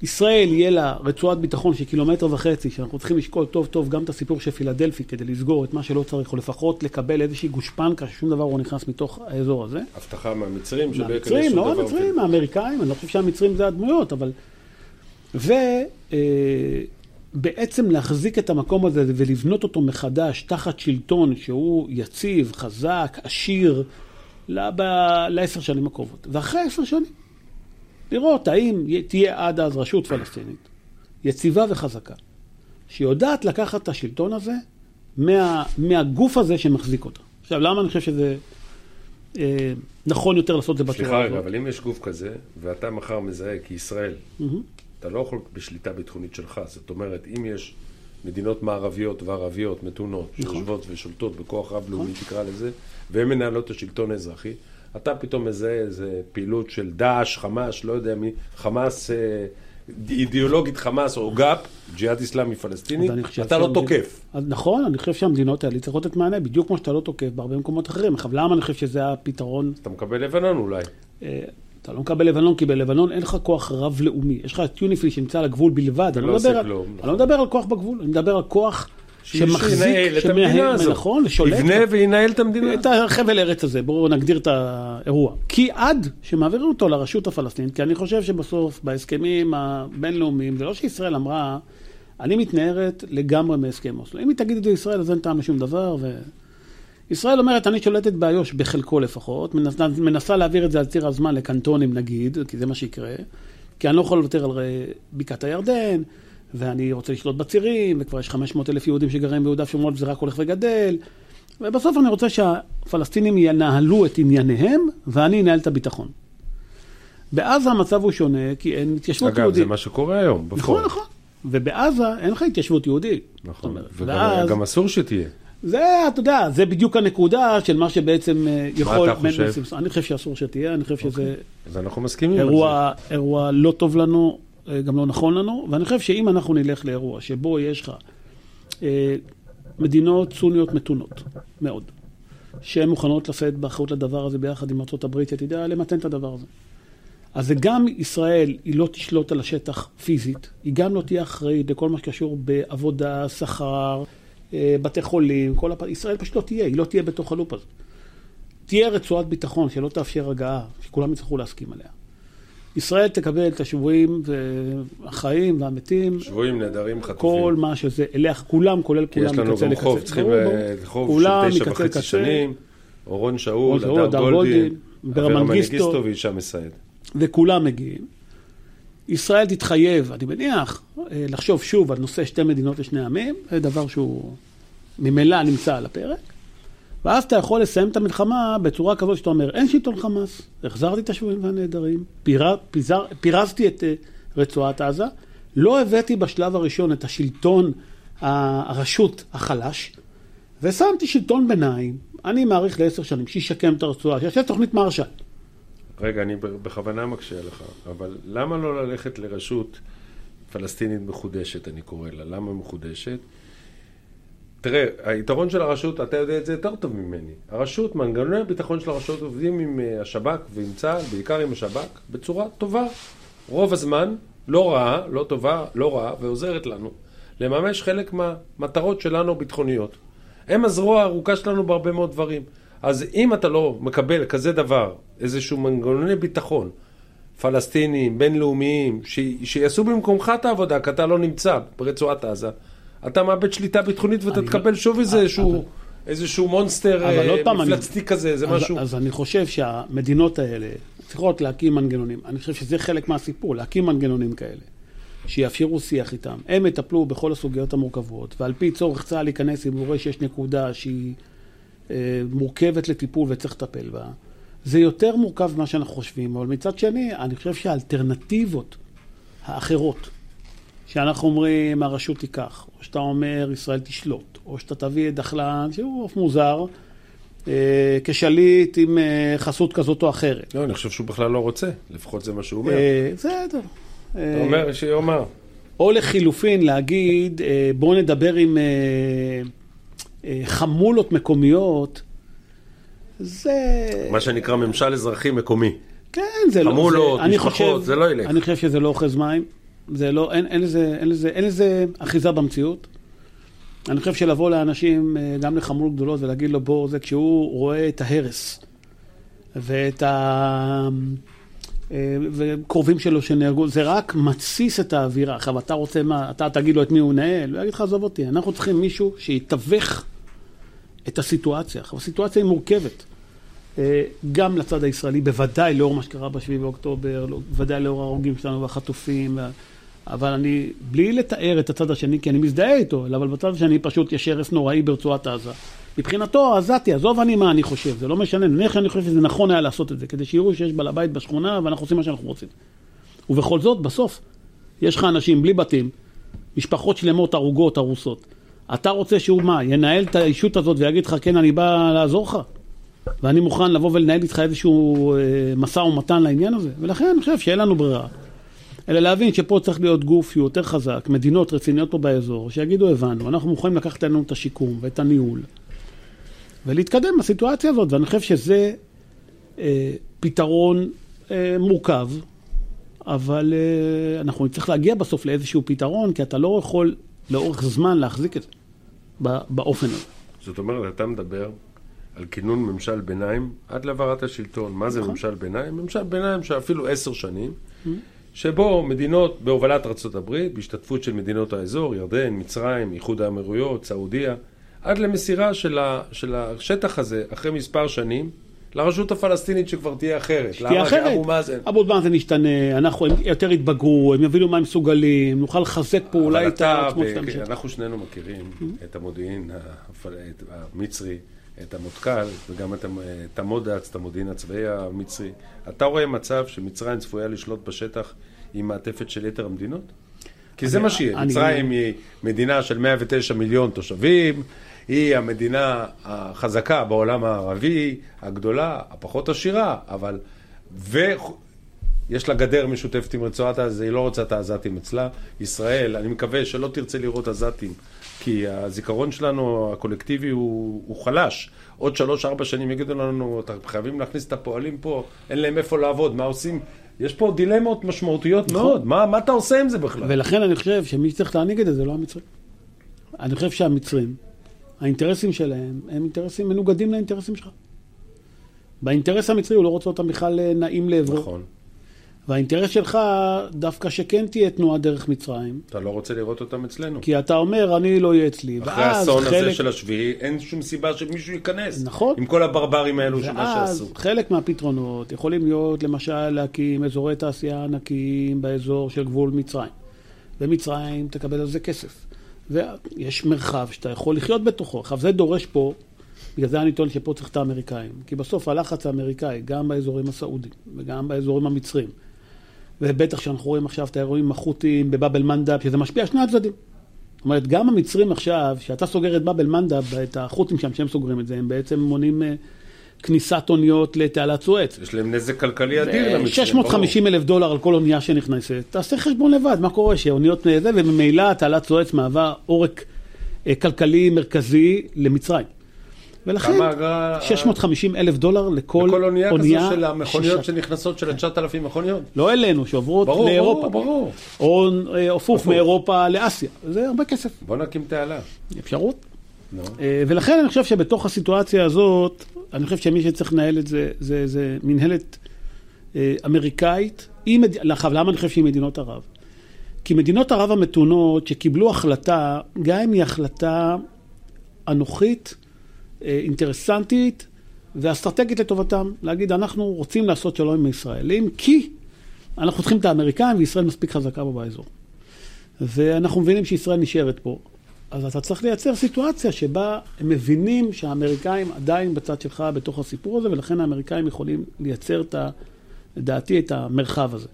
ישראל יהיה לה רצועת ביטחון של קילומטר וחצי, שאנחנו צריכים לשקול טוב טוב גם את הסיפור של פילדלפי כדי לסגור את מה שלא צריך, או לפחות לקבל איזושהי גושפנקה ששום דבר לא נכנס מתוך האזור הזה. הבטחה מהמצרים שלא ייכנס מהמצרים, לא דבר. המצרים, מהאמריקאים, אני לא חושב שהמצרים זה הדמויות, אבל... ובעצם להחזיק את המקום הזה ולבנות אותו מחדש תחת שלטון שהוא יציב, חזק, עשיר, לעשר שנים הקרובות. ואחרי עשר שנים, לראות האם תהיה עד אז רשות פלסטינית, יציבה וחזקה, שיודעת לקחת את השלטון הזה מה, מהגוף הזה שמחזיק אותה. עכשיו, למה אני חושב שזה אה, נכון יותר לעשות את זה בצורה סליחה הזאת? רגע, אבל אם יש גוף כזה, ואתה מחר מזהה כישראל, מהמם. אתה לא יכול בשליטה ביטחונית שלך. זאת אומרת, אם יש מדינות מערביות וערביות מתונות, נכון. שיושבות ושולטות בכוח רב-לאומי, תקרא לזה, והן מנהלות את השלטון האזרחי, אתה פתאום מזהה איזה פעילות של דאעש, חמאס, לא יודע מי, חמאס, אה, אידיאולוגית חמאס או ג'יהאד, ג'יהאד איסלאמי פלסטיני, אתה לא תוקף. נכון, אני חושב שהמדינות האלה צריכות לתת מענה, בדיוק כמו שאתה לא תוקף בהרבה מקומות אחרים. עכשיו, למה אני חושב שזה הפתרון? אתה מקבל לבנון אולי. אה, אתה לא מקבל לבנון, כי בלבנון אין לך כוח רב-לאומי. יש לך את יוניפיל שנמצא על הגבול בלבד. אני לא לא אני נכון. לא מדבר על כוח בגבול, אני מדבר על כוח המדינה הזאת. נכון, שולט. יבנה וינהל את המדינה. את החבל ארץ הזה, בואו נגדיר את האירוע. כי עד שמעבירים אותו לרשות הפלסטינית, כי אני חושב שבסוף, בהסכמים הבינלאומיים, זה לא שישראל אמרה, אני מתנערת לגמרי מהסכם אוסלו. אם היא תגיד את זה לישראל, אז אין טעם לשום דבר, ו... ישראל אומרת, אני שולטת באיו"ש, בחלקו לפחות, מנסה, מנסה להעביר את זה על ציר הזמן לקנטונים נגיד, כי זה מה שיקרה, כי אני לא יכול לוותר על בקעת הירדן, ואני רוצה לשלוט בצירים, וכבר יש 500 אלף יהודים שגרים ביהודה ושומרון וזה רק הולך וגדל, ובסוף אני רוצה שהפלסטינים ינהלו את ענייניהם, ואני אנהל את הביטחון. בעזה המצב הוא שונה, כי אין התיישבות אגב, יהודית. זה מה שקורה היום, בפועל. נכון, נכון. ובעזה אין לך התיישבות יהודית. נכון, אומרת, וגם ואז- אסור שתהיה. זה, אתה יודע, זה בדיוק הנקודה של מה שבעצם אה, יכול... אתה חושב? אני חושב שאסור שתהיה, אני חושב שזה אז אנחנו מסכימים על זה. אירוע, אירוע לא טוב לנו, גם לא נכון לנו, ואני חושב שאם אנחנו נלך לאירוע שבו יש לך אה, מדינות סוניות מתונות מאוד, שהן מוכנות לשאת באחריות לדבר הזה ביחד עם ארה"ב, שתדע למתן את הדבר הזה. אז זה גם ישראל, היא לא תשלוט על השטח פיזית, היא גם לא תהיה אחראית לכל מה שקשור בעבודה, שכר, אה, בתי חולים, כל הפ... ישראל פשוט לא תהיה, היא לא תהיה בתוך הלופ הזה. תהיה רצועת ביטחון שלא תאפשר הגעה, שכולם יצטרכו להסכים עליה. ישראל תקבל את השבויים והחיים והמתים, שבויים, נהדרים, חטופים. כל מה שזה, אליה, כולם, כולל כי כולם, יש לנו מקצה גם לקצה. חוב, צריכים אה. חוב של תשע מקצה וחצי לקצה. שנים. אורון שאול, הדר הדר גולדין, גולדין, אברה ברמן גיסטו. מנגיסטו ואישה מסעד. וכולם מגיעים. ישראל תתחייב, אני מניח, אה, לחשוב שוב על נושא שתי מדינות לשני עמים, זה דבר שהוא ממילא נמצא על הפרק, ואז אתה יכול לסיים את המלחמה בצורה כזאת שאתה אומר, אין שלטון חמאס, החזרתי את השבויים והנעדרים, פירה, פיזר, פירזתי את אה, רצועת עזה, לא הבאתי בשלב הראשון את השלטון, הרשות החלש, ושמתי שלטון ביניים, אני מעריך לעשר שנים, שישקם את הרצועה, שיעשה תוכנית מרשל. רגע, אני בכוונה מקשה לך, אבל למה לא ללכת לרשות פלסטינית מחודשת, אני קורא לה? למה מחודשת? תראה, היתרון של הרשות, אתה יודע את זה יותר טוב ממני. הרשות, מנגנוני הביטחון של הרשות עובדים עם אה, השב"כ ועם צה"ל, בעיקר עם השב"כ, בצורה טובה. רוב הזמן, לא רעה, לא טובה, לא רעה, ועוזרת לנו לממש חלק מהמטרות שלנו הביטחוניות. הם הזרוע הארוכה שלנו בהרבה מאוד דברים. אז אם אתה לא מקבל כזה דבר, איזשהו מנגנוני ביטחון, פלסטינים, בינלאומיים, ש... שיעשו במקומך את העבודה, כי אתה לא נמצא ברצועת עזה, אתה מאבד שליטה ביטחונית ואתה אני תקבל לא- שוב איזה אבל- איזשהו, איזשהו מונסטר אה, פעם, אני- מפלצתי כזה, זה אז, משהו. אז אני חושב שהמדינות האלה צריכות להקים מנגנונים. אני חושב שזה חלק מהסיפור, להקים מנגנונים כאלה, שיאפשרו שיח איתם. הם יטפלו בכל הסוגיות המורכבות, ועל פי צורך צה"ל להיכנס אם הוא רואה שיש נקודה שהיא אה, מורכבת לטיפול וצריך לטפל בה. זה יותר מורכב ממה שאנחנו חושבים, אבל מצד שני, אני חושב שהאלטרנטיבות האחרות, שאנחנו אומרים הרשות תיקח, או שאתה אומר ישראל תשלוט, או שאתה תביא את דחלן, שהוא עוף מוזר, אה, כשליט עם אה, חסות כזאת או אחרת. לא, אני חושב שהוא בכלל לא רוצה, לפחות זה מה שהוא אומר. אה, בסדר. אתה אה, אומר שיאמר. או לחילופין להגיד, אה, בואו נדבר עם אה, אה, חמולות מקומיות, זה... מה שנקרא ממשל אזרחי מקומי. כן, זה לא... חמולות, זה, אני משפחות, חושב, זה לא ילך. אני חושב שזה לא אוחז מים. זה לא, אין, אין, לזה, אין, לזה, אין לזה אחיזה במציאות. אני חושב שלבוא לאנשים, אה, גם לחמולות גדולות, ולהגיד לו, בוא, זה כשהוא רואה את ההרס ואת ה... אה, וקרובים שלו שנהרגו, זה רק מתסיס את האווירה. עכשיו, אתה רוצה מה, אתה תגיד לו את מי הוא מנהל, הוא יגיד לך, עזוב אותי, אנחנו צריכים מישהו שיתווך את הסיטואציה. עכשיו, הסיטואציה היא מורכבת. אה, גם לצד הישראלי, בוודאי לאור מה שקרה ב-7 באוקטובר, לא- בוודאי לאור ההרוגים שלנו והחטופים, וה- אבל אני, בלי לתאר את הצד השני, כי אני מזדהה איתו, אבל בצד השני פשוט יש הרס נוראי ברצועת עזה. מבחינתו, העזתי, עזוב אני מה אני חושב, זה לא משנה, נניח שאני חושב שזה נכון היה לעשות את זה, כדי שיראו שיש בעל הבית בשכונה ואנחנו עושים מה שאנחנו רוצים. ובכל זאת, בסוף, יש לך אנשים בלי בתים, משפחות שלמות הרוגות, הרוסות. אתה רוצה שהוא מה, ינהל את האישות הזאת ויגיד לך, כן, אני בא לעזור לך? ואני מוכן לבוא ולנהל איתך איזשהו אה, משא ומתן לעניין הזה. ולכן אני חושב שאין לנו ברירה. אלא להבין שפה צריך להיות גוף שהוא יותר חזק, מדינות רציניות פה באזור, שיגידו, הבנו, אנחנו מוכנים לקחת לנו את השיקום ואת הניהול, ולהתקדם בסיטואציה הזאת. ואני חושב שזה אה, פתרון אה, מורכב, אבל אה, אנחנו נצטרך להגיע בסוף לאיזשהו פתרון, כי אתה לא יכול לאורך זמן להחזיק את זה. באופן הזה. זאת אומרת, אתה מדבר על כינון ממשל ביניים עד להעברת השלטון. מה זה נכון. ממשל ביניים? ממשל ביניים שאפילו עשר שנים, mm-hmm. שבו מדינות בהובלת ארה"ב, בהשתתפות של מדינות האזור, ירדן, מצרים, איחוד האמירויות, סעודיה, עד למסירה של, ה, של השטח הזה אחרי מספר שנים לרשות הפלסטינית שכבר תהיה אחרת. תהיה אחרת. אבו מאזן. אבו מאזן ישתנה, אנחנו, הם יותר יתבגרו, הם יבינו מה הם מסוגלים, נוכל לחזק פה אולי את העצמות שלהם. ב- אנחנו שנינו מכירים. את המודיעין המצרי, את המוטק"ל וגם את, את המוד"ץ, את המודיעין הצבאי המצרי. אתה רואה מצב שמצרים צפויה לשלוט בשטח עם מעטפת של יתר המדינות? כי זה מה שיהיה. מצרים היא מדינה של 109 מיליון תושבים. היא המדינה החזקה בעולם הערבי, הגדולה, הפחות עשירה, אבל... ויש לה גדר משותפת עם רצועת עזה, היא לא רוצה את העזתים אצלה. ישראל, אני מקווה שלא תרצה לראות עזתים, כי הזיכרון שלנו, הקולקטיבי, הוא, הוא חלש. עוד שלוש-ארבע שנים יגידו לנו, אתם חייבים להכניס את הפועלים פה, אין להם איפה לעבוד, מה עושים? יש פה דילמות משמעותיות נכון. מאוד, מה, מה אתה עושה עם זה בכלל? ולכן אני חושב שמי שצריך להנהיג את זה זה לא המצרים. אני חושב שהמצרים האינטרסים שלהם הם אינטרסים מנוגדים לאינטרסים שלך. באינטרס המצרי הוא לא רוצה אותם בכלל אה, נעים לעברו. נכון. והאינטרס שלך דווקא שכן תהיה תנועה דרך מצרים. אתה לא רוצה לראות אותם אצלנו. כי אתה אומר, אני לא אהיה אצלי. אחרי האסון חלק... הזה של השביעי, אין שום סיבה שמישהו ייכנס. נכון. עם כל הברברים האלו של מה שעשו. ואז חלק מהפתרונות יכולים להיות, למשל, להקים אזורי תעשייה ענקיים באזור של גבול מצרים. ומצרים תקבל על זה כסף. ויש מרחב שאתה יכול לחיות בתוכו. עכשיו, זה דורש פה, בגלל זה אני טוען שפה צריך את האמריקאים. כי בסוף הלחץ האמריקאי, גם באזורים הסעודיים וגם באזורים המצרים, ובטח שאנחנו רואים עכשיו את האירועים החות'יים בבאב אל-מנדב, שזה משפיע על שני הצדדים. זאת אומרת, גם המצרים עכשיו, שאתה סוגר את באב אל-מנדב, את החות'ים שם, שהם סוגרים את זה, הם בעצם מונים אה, כניסת אוניות לתעלת סואץ. יש להם נזק כלכלי אדיר למצרים, 650 אלף דולר על כל אונייה שנכנסת. תעשה חשבון לבד, מה קורה שאוניות זה, וממילא תעלת סואץ מהווה עורק אה, כלכלי מרכזי למצרים. ולכן 650 אלף דולר לכל, לכל אונייה, אונייה כזו של המכוניות שנכנסות, של ה-9,000 מכוניות. לא אלינו, שעוברות ברור, לאירופה. ברור, ברור. או אה, הפוך, מאירופה לאסיה. זה הרבה כסף. בוא נקים תעלה. אפשרות. No. אה, ולכן אני חושב שבתוך הסיטואציה הזאת, אני חושב שמי שצריך לנהל את זה, זה, זה מנהלת אה, אמריקאית. מד... למה אני חושב שהיא מדינות ערב? כי מדינות ערב המתונות שקיבלו החלטה, גם אם היא החלטה אנוכית, אה, אינטרסנטית ואסטרטגית לטובתם, להגיד, אנחנו רוצים לעשות שלום עם הישראלים, כי אנחנו צריכים את האמריקאים וישראל מספיק חזקה פה באזור. ואנחנו מבינים שישראל נשארת פה. אז אתה צריך לייצר סיטואציה שבה הם מבינים שהאמריקאים עדיין בצד שלך בתוך הסיפור הזה, ולכן האמריקאים יכולים לייצר, את ה, לדעתי, את המרחב הזה.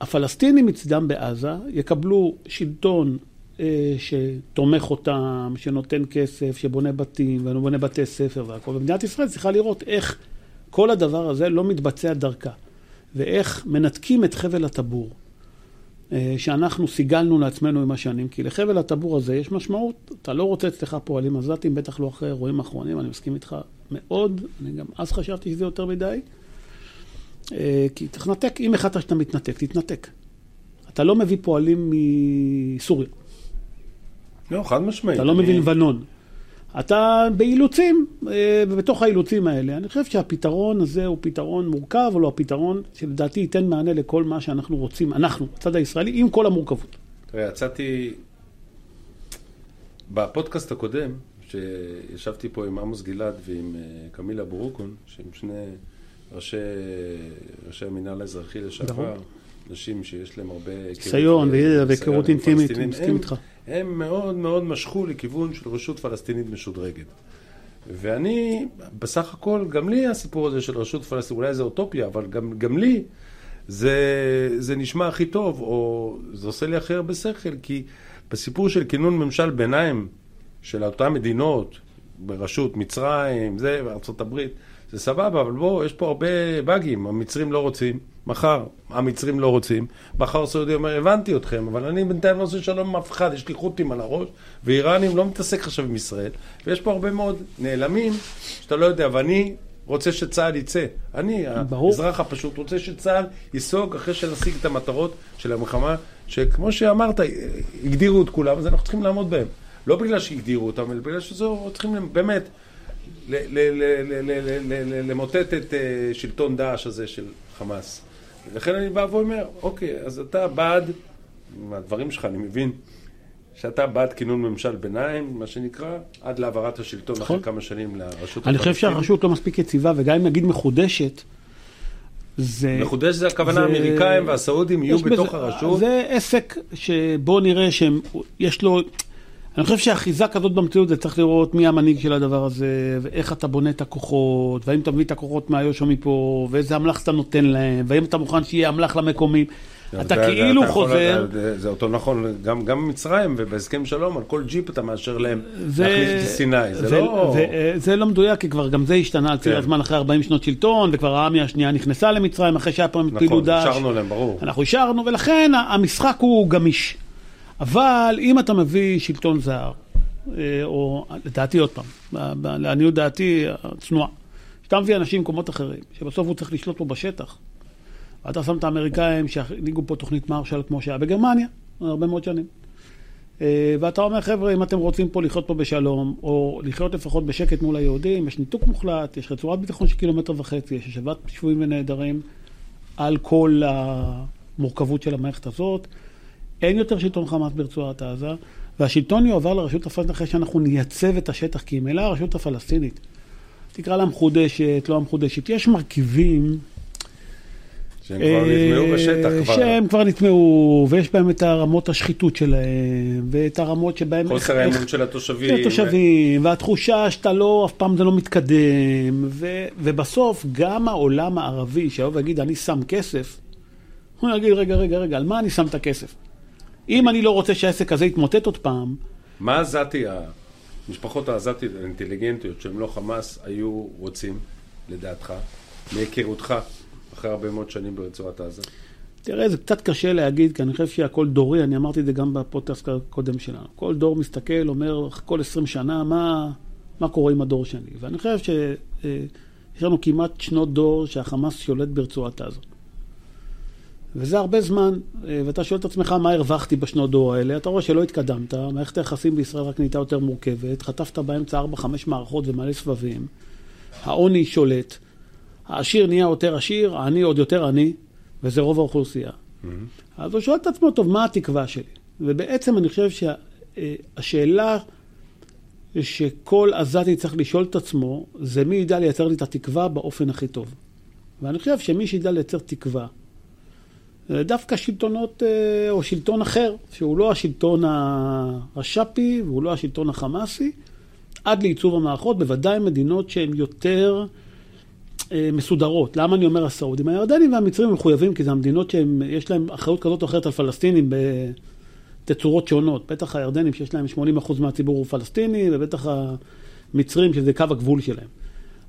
הפלסטינים מצדם בעזה יקבלו שלטון אה, שתומך אותם, שנותן כסף, שבונה בתים, ובונה בתי ספר והכל. ומדינת ישראל צריכה לראות איך כל הדבר הזה לא מתבצע דרכה, ואיך מנתקים את חבל הטבור. אה, שאנחנו סיגלנו לעצמנו עם השנים, כי לחבל הטבור הזה יש משמעות. אתה לא רוצה אצלך פועלים עזתים, בטח לא אחרי אירועים אחרונים, אני מסכים איתך מאוד, אני גם אז חשבתי שזה יותר מדי. אה, כי לנתק, אם החלטת שאתה מתנתק, תתנתק. אתה לא מביא פועלים מסוריה. לא, חד משמעית. אתה לא מביא לבנון. אתה באילוצים, אה, ובתוך האילוצים האלה, אני חושב שהפתרון הזה הוא פתרון מורכב, אבל הוא הפתרון שלדעתי ייתן מענה לכל מה שאנחנו רוצים, אנחנו, הצד הישראלי, עם כל המורכבות. תראה, יצאתי בפודקאסט הקודם, שישבתי פה עם עמוס גלעד ועם אה, קמילה בורוקון, שהם שני ראשי, ראשי המינהל האזרחי לשעבר, נשים שיש להם הרבה... ניסיון וידע והיכרות אינטימית, אני מסכים איתך. הם מאוד מאוד משכו לכיוון של רשות פלסטינית משודרגת. ואני, בסך הכל, גם לי הסיפור הזה של רשות פלסטינית, אולי זה אוטופיה, אבל גם, גם לי זה, זה נשמע הכי טוב, או זה עושה לי הכי הרבה שכל, כי בסיפור של כינון ממשל ביניים של אותן מדינות, בראשות מצרים, זה, הברית, זה סבבה, אבל בואו, יש פה הרבה באגים, המצרים לא רוצים, מחר המצרים לא רוצים, מחר סעודי אומר, הבנתי אתכם, אבל אני בינתיים לא עושה שלום עם אף אחד, יש לי חוטים על הראש, ואיראנים לא מתעסק עכשיו עם ישראל, ויש פה הרבה מאוד נעלמים, שאתה לא יודע, ואני רוצה שצה"ל יצא. אני, ברור. האזרח הפשוט, רוצה שצה"ל ייסוג אחרי שנשיג את המטרות של המלחמה, שכמו שאמרת, הגדירו את כולם, אז אנחנו צריכים לעמוד בהם. לא בגלל שהגדירו אותם, אלא בגלל שזהו, צריכים באמת למוטט את אה, שלטון דאעש הזה של חמאס. ולכן אני בא ואומר, אוקיי, אז אתה בעד, מהדברים שלך אני מבין, שאתה בעד כינון ממשל ביניים, מה שנקרא, עד להעברת השלטון נכון. אחרי כמה שנים לרשות אני חושב שהרשות לא מספיק יציבה, וגם אם נגיד מחודשת, זה... מחודש זה הכוונה האמריקאים והסעודים יהיו בתוך בזה- הרשות. זה עסק שבוא נראה שיש לו... אני חושב שאחיזה כזאת במציאות זה צריך לראות מי המנהיג של הדבר הזה, ואיך אתה בונה את הכוחות, והאם אתה מביא את הכוחות מאיו"ש או מפה, ואיזה אמל"ח אתה נותן להם, והאם אתה מוכן שיהיה אמל"ח למקומיים. אתה זה- כאילו אתה חוזר... זה זה אותו נכון, גם גם במצרים ובהסכם שלום, על כל ג'יפ אתה מאשר להם זה- להכניס את סיני, זה לא... זה, זה לא מדויק, כי כבר גם זה השתנה על ציר כן. הזמן אחרי 40 שנות שלטון, וכבר העמי השנייה נכנסה למצרים אחרי שהיה פעם פעילות נכון, דאעש. השארנו להם, ברור. אנחנו אישרנו, ולכן המשחק הוא גמיש. אבל אם אתה מביא שלטון זר, אה, או לדעתי עוד פעם, לעניות דעתי הצנועה, כשאתה מביא אנשים ממקומות אחרים, שבסוף הוא צריך לשלוט פה בשטח, ואתה שם את האמריקאים שהנהיגו פה תוכנית מרשל כמו שהיה בגרמניה, הרבה מאוד שנים. אה, ואתה אומר, חבר'ה, אם אתם רוצים פה לחיות פה בשלום, או לחיות לפחות בשקט מול היהודים, יש ניתוק מוחלט, יש רצועת ביטחון של קילומטר וחצי, יש השבת שבויים ונעדרים על כל המורכבות של המערכת הזאת. אין יותר שלטון חמאס ברצועת עזה, והשלטון יועבר לרשות הפלסטינית אחרי שאנחנו נייצב את השטח, כי ממילא הרשות הפלסטינית, תקרא לה מחודשת, לא המחודשת, יש מרכיבים שהם כבר נטמעו בשטח אה, כבר. שהם כבר נטמעו, ויש בהם את הרמות השחיתות שלהם, ואת הרמות שבהם... חוסר האמון של התושבים. של התושבים, והתחושה שאתה לא, אף פעם זה לא מתקדם, ו, ובסוף גם העולם הערבי, שיבוא ויגיד, אני שם כסף, הוא יגיד, רגע, רגע, רגע, על מה אני שם את הכסף? אם אני לא רוצה שהעסק הזה יתמוטט עוד פעם, מה עזתי, המשפחות העזתיות האינטליגנטיות שהם לא חמאס, היו רוצים, לדעתך, מהיכרותך, אחרי הרבה מאוד שנים ברצועת עזה? תראה, זה קצת קשה להגיד, כי אני חושב שהכל דורי, אני אמרתי את זה גם בפודקאסט הקודם שלנו. כל דור מסתכל, אומר, כל 20 שנה, מה, מה קורה עם הדור שלי? ואני חושב שיש לנו כמעט שנות דור שהחמאס שולט ברצועת עזה. וזה הרבה זמן, אה, ואתה שואל את עצמך מה הרווחתי בשנות דור האלה, אתה רואה שלא התקדמת, מערכת היחסים בישראל רק נהייתה יותר מורכבת, חטפת באמצע 4-5 מערכות ומלא סבבים, העוני שולט, העשיר נהיה יותר עשיר, העני עוד יותר עני, וזה רוב האוכלוסייה. אז הוא שואל את עצמו, טוב, מה התקווה שלי? ובעצם אני חושב שהשאלה שכל עזתי צריך לשאול את עצמו, זה מי ידע לייצר לי את התקווה באופן הכי טוב. ואני חושב שמי שידע לייצר תקווה, דווקא שלטונות, אה, או שלטון אחר, שהוא לא השלטון הרש"פי והוא לא השלטון החמאסי, עד לעיצוב המערכות, בוודאי מדינות שהן יותר אה, מסודרות. למה אני אומר הסעודים? הירדנים והמצרים מחויבים, כי זה המדינות שיש להן אחריות כזאת או אחרת על פלסטינים בתצורות שונות. בטח הירדנים שיש להם 80% מהציבור הוא פלסטיני, ובטח המצרים שזה קו הגבול שלהם.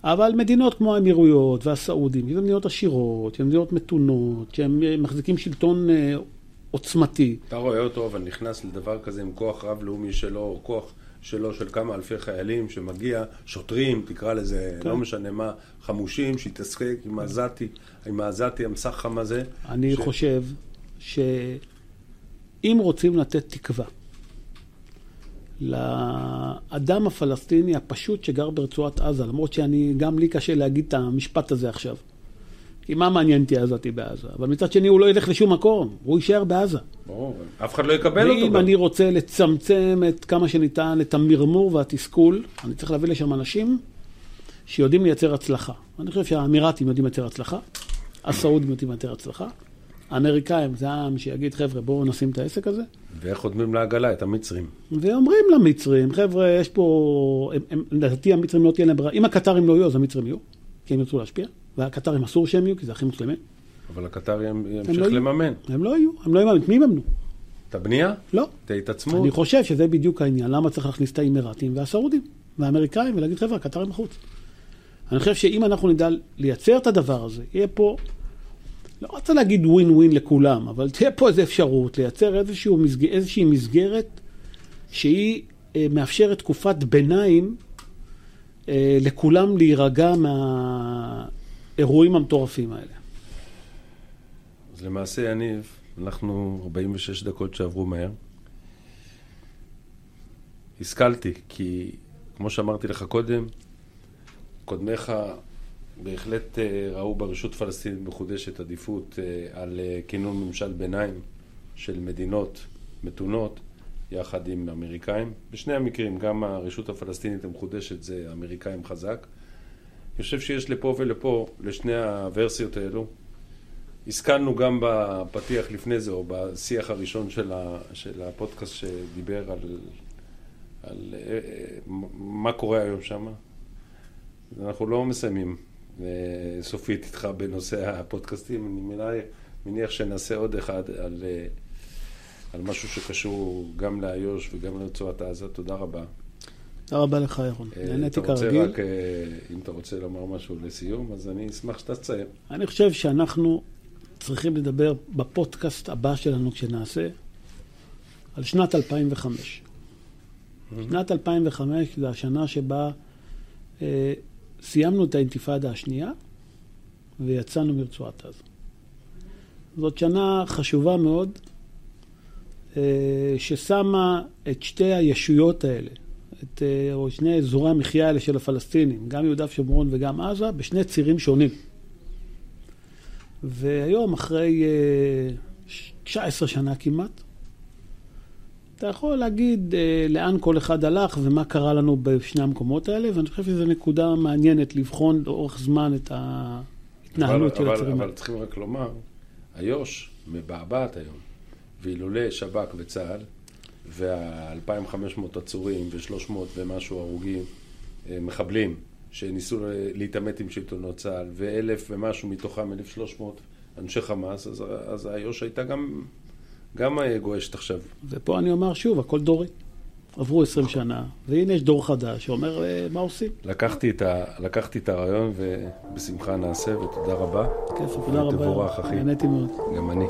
אבל מדינות כמו האמירויות והסעודים, שהן מדינות עשירות, שהן מדינות מתונות, שהן אה, מחזיקים שלטון אה, עוצמתי. אתה רואה אותו, אבל נכנס לדבר כזה עם כוח רב-לאומי שלו, או כוח שלו של כמה אלפי חיילים שמגיע, שוטרים, תקרא לזה, כן. לא משנה מה, חמושים, שיתעסק עם העזתי, עם העזתי המסחם הזה. אני ש- חושב שאם רוצים לתת תקווה לאדם הפלסטיני הפשוט שגר ברצועת עזה, למרות שאני, גם לי קשה להגיד את המשפט הזה עכשיו. כי מה מעניין אותי עזתי בעזה? אבל מצד שני הוא לא ילך לשום מקום, הוא יישאר בעזה. ברור, אף אחד לא יקבל אותו ואם. אני רוצה לצמצם את כמה שניתן את המרמור והתסכול, אני צריך להביא לשם אנשים שיודעים לייצר הצלחה. אני חושב שהאמירתים יודעים לייצר הצלחה, הסעודים יודעים לייצר הצלחה, האמריקאים זה העם שיגיד, חבר'ה, בואו נשים את העסק הזה. ואיך חותמים לעגלה? את המצרים. ואומרים למצרים, חבר'ה, יש פה, לדעתי המצרים לא תהיה להם ברירה, אם הקטרים לא יהיו, אז המצרים יהיו, כי הם ירצו להשפיע, והקטרים אסור שהם יהיו, כי זה אחים מוסלמים. אבל הקטרי לא ימשיך יהיו. לממן. הם לא יהיו, הם לא יהיו, את מי יממנו? את הבנייה? לא. את ההתעצמות? אני חושב שזה בדיוק העניין, למה צריך להכניס את האמירתים והסעודים והאמריקאים ולהגיד, חבר'ה, הקטרים בחוץ. אני חושב שאם אנחנו נדע לייצר את הדבר הזה, יהיה פה, לא רוצה להגיד ווין ווין לכולם, אבל תהיה פה איזו אפשרות לייצר מסג... איזושהי מסגרת שהיא אה, מאפשרת תקופת ביניים אה, לכולם להירגע מהאירועים המטורפים האלה. אז למעשה, יניב, אנחנו 46 דקות שעברו מהר. השכלתי, כי כמו שאמרתי לך קודם, קודמיך בהחלט אה, ראו ברשות פלסטינית מחודשת עדיפות אה, על אה, כינון ממשל ביניים של מדינות מתונות יחד עם אמריקאים. בשני המקרים, גם הרשות הפלסטינית המחודשת זה אמריקאים חזק. אני חושב שיש לפה ולפה, לשני הוורסיות האלו. השכלנו גם בפתיח לפני זה, או בשיח הראשון של, ה, של הפודקאסט שדיבר על, על מה קורה היום שם. אנחנו לא מסיימים סופית איתך בנושא הפודקאסטים. אני מניח שנעשה עוד אחד על, על משהו שקשור גם לאיו"ש וגם לרצועת עזה. תודה רבה. תודה רבה לך, ירון. אה, נהניתי כרגיל. רק, אה, אם אתה רוצה לומר משהו לסיום, אז אני אשמח שאתה תציין. אני חושב שאנחנו צריכים לדבר בפודקאסט הבא שלנו כשנעשה על שנת 2005. Mm-hmm. שנת 2005 זה השנה שבה אה, סיימנו את האינתיפאדה השנייה ויצאנו מרצועת עזה. זאת שנה חשובה מאוד, אה, ששמה את שתי הישויות האלה, את, אה, או שני אזורי המחיה האלה של הפלסטינים, גם יהודה ושומרון וגם עזה, בשני צירים שונים. והיום, אחרי 19 אה, שנה כמעט, אתה יכול להגיד אה, לאן כל אחד הלך ומה קרה לנו בשני המקומות האלה, ואני חושב שזו נקודה מעניינת לבחון לאורך זמן את ההתנהלות של האלה. אבל צריכים רק לומר, איו"ש מבעבעת היום, ואילולא שב"כ וצה"ל, וה-2,500 עצורים ו-300 ומשהו הרוגים, אה, מחבלים, שניסו להתעמת עם שלטונות צה"ל, ואלף ומשהו מתוכם, 1,300 אנשי חמאס, אז, אז איו"ש הייתה גם גם גועשת עכשיו. ופה אני אומר שוב, הכל דורי. עברו 20 שנה, והנה יש דור חדש שאומר אה, מה עושים. לקחתי את, ה, לקחתי את הרעיון ובשמחה נעשה, ותודה רבה. כיף, תודה רבה. ותבורך, אחי. נהניתי מאוד. גם אני.